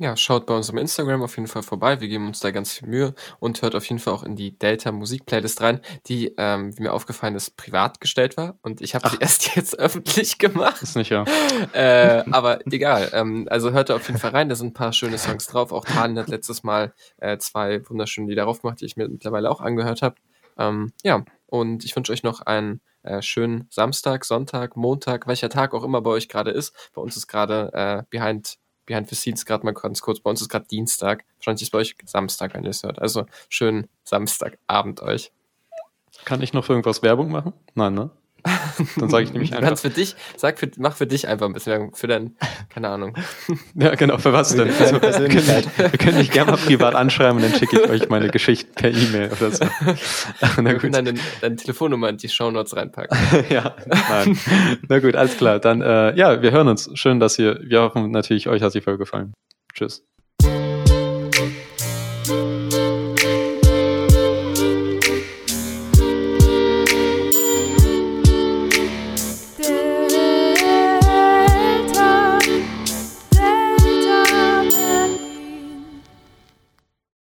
Ja, schaut bei uns im Instagram auf jeden Fall vorbei. Wir geben uns da ganz viel Mühe und hört auf jeden Fall auch in die Delta Musik Playlist rein, die, ähm, wie mir aufgefallen ist, privat gestellt war. Und ich habe sie erst jetzt öffentlich gemacht. Ist nicht, ja. Äh, aber egal. Ähm, also hört da auf jeden Fall rein. Da sind ein paar schöne Songs drauf. Auch Talen hat letztes Mal äh, zwei wunderschöne Lieder drauf gemacht, die ich mir mittlerweile auch angehört habe. Ähm, ja, und ich wünsche euch noch einen äh, schönen Samstag, Sonntag, Montag, welcher Tag auch immer bei euch gerade ist. Bei uns ist gerade äh, Behind Behind the Scenes gerade mal ganz kurz. Bei uns ist gerade Dienstag. Wahrscheinlich ist bei euch Samstag, wenn ihr es hört. Also schönen Samstagabend euch. Kann ich noch für irgendwas Werbung machen? Nein, ne? Dann sage ich nämlich einfach. Du kannst für dich, sag für, mach für dich einfach ein bisschen Werbung, für dein, keine Ahnung. ja, genau, für was denn? Also, wir, können, wir können mich gerne mal privat anschreiben und dann schicke ich euch meine Geschichten per E-Mail oder so. Na gut. Deine, deine Telefonnummer in die Shownotes reinpacken. ja, nein. Na gut, alles klar. Dann, äh, ja, wir hören uns. Schön, dass ihr, wir hoffen natürlich, euch hat die Folge gefallen. Tschüss.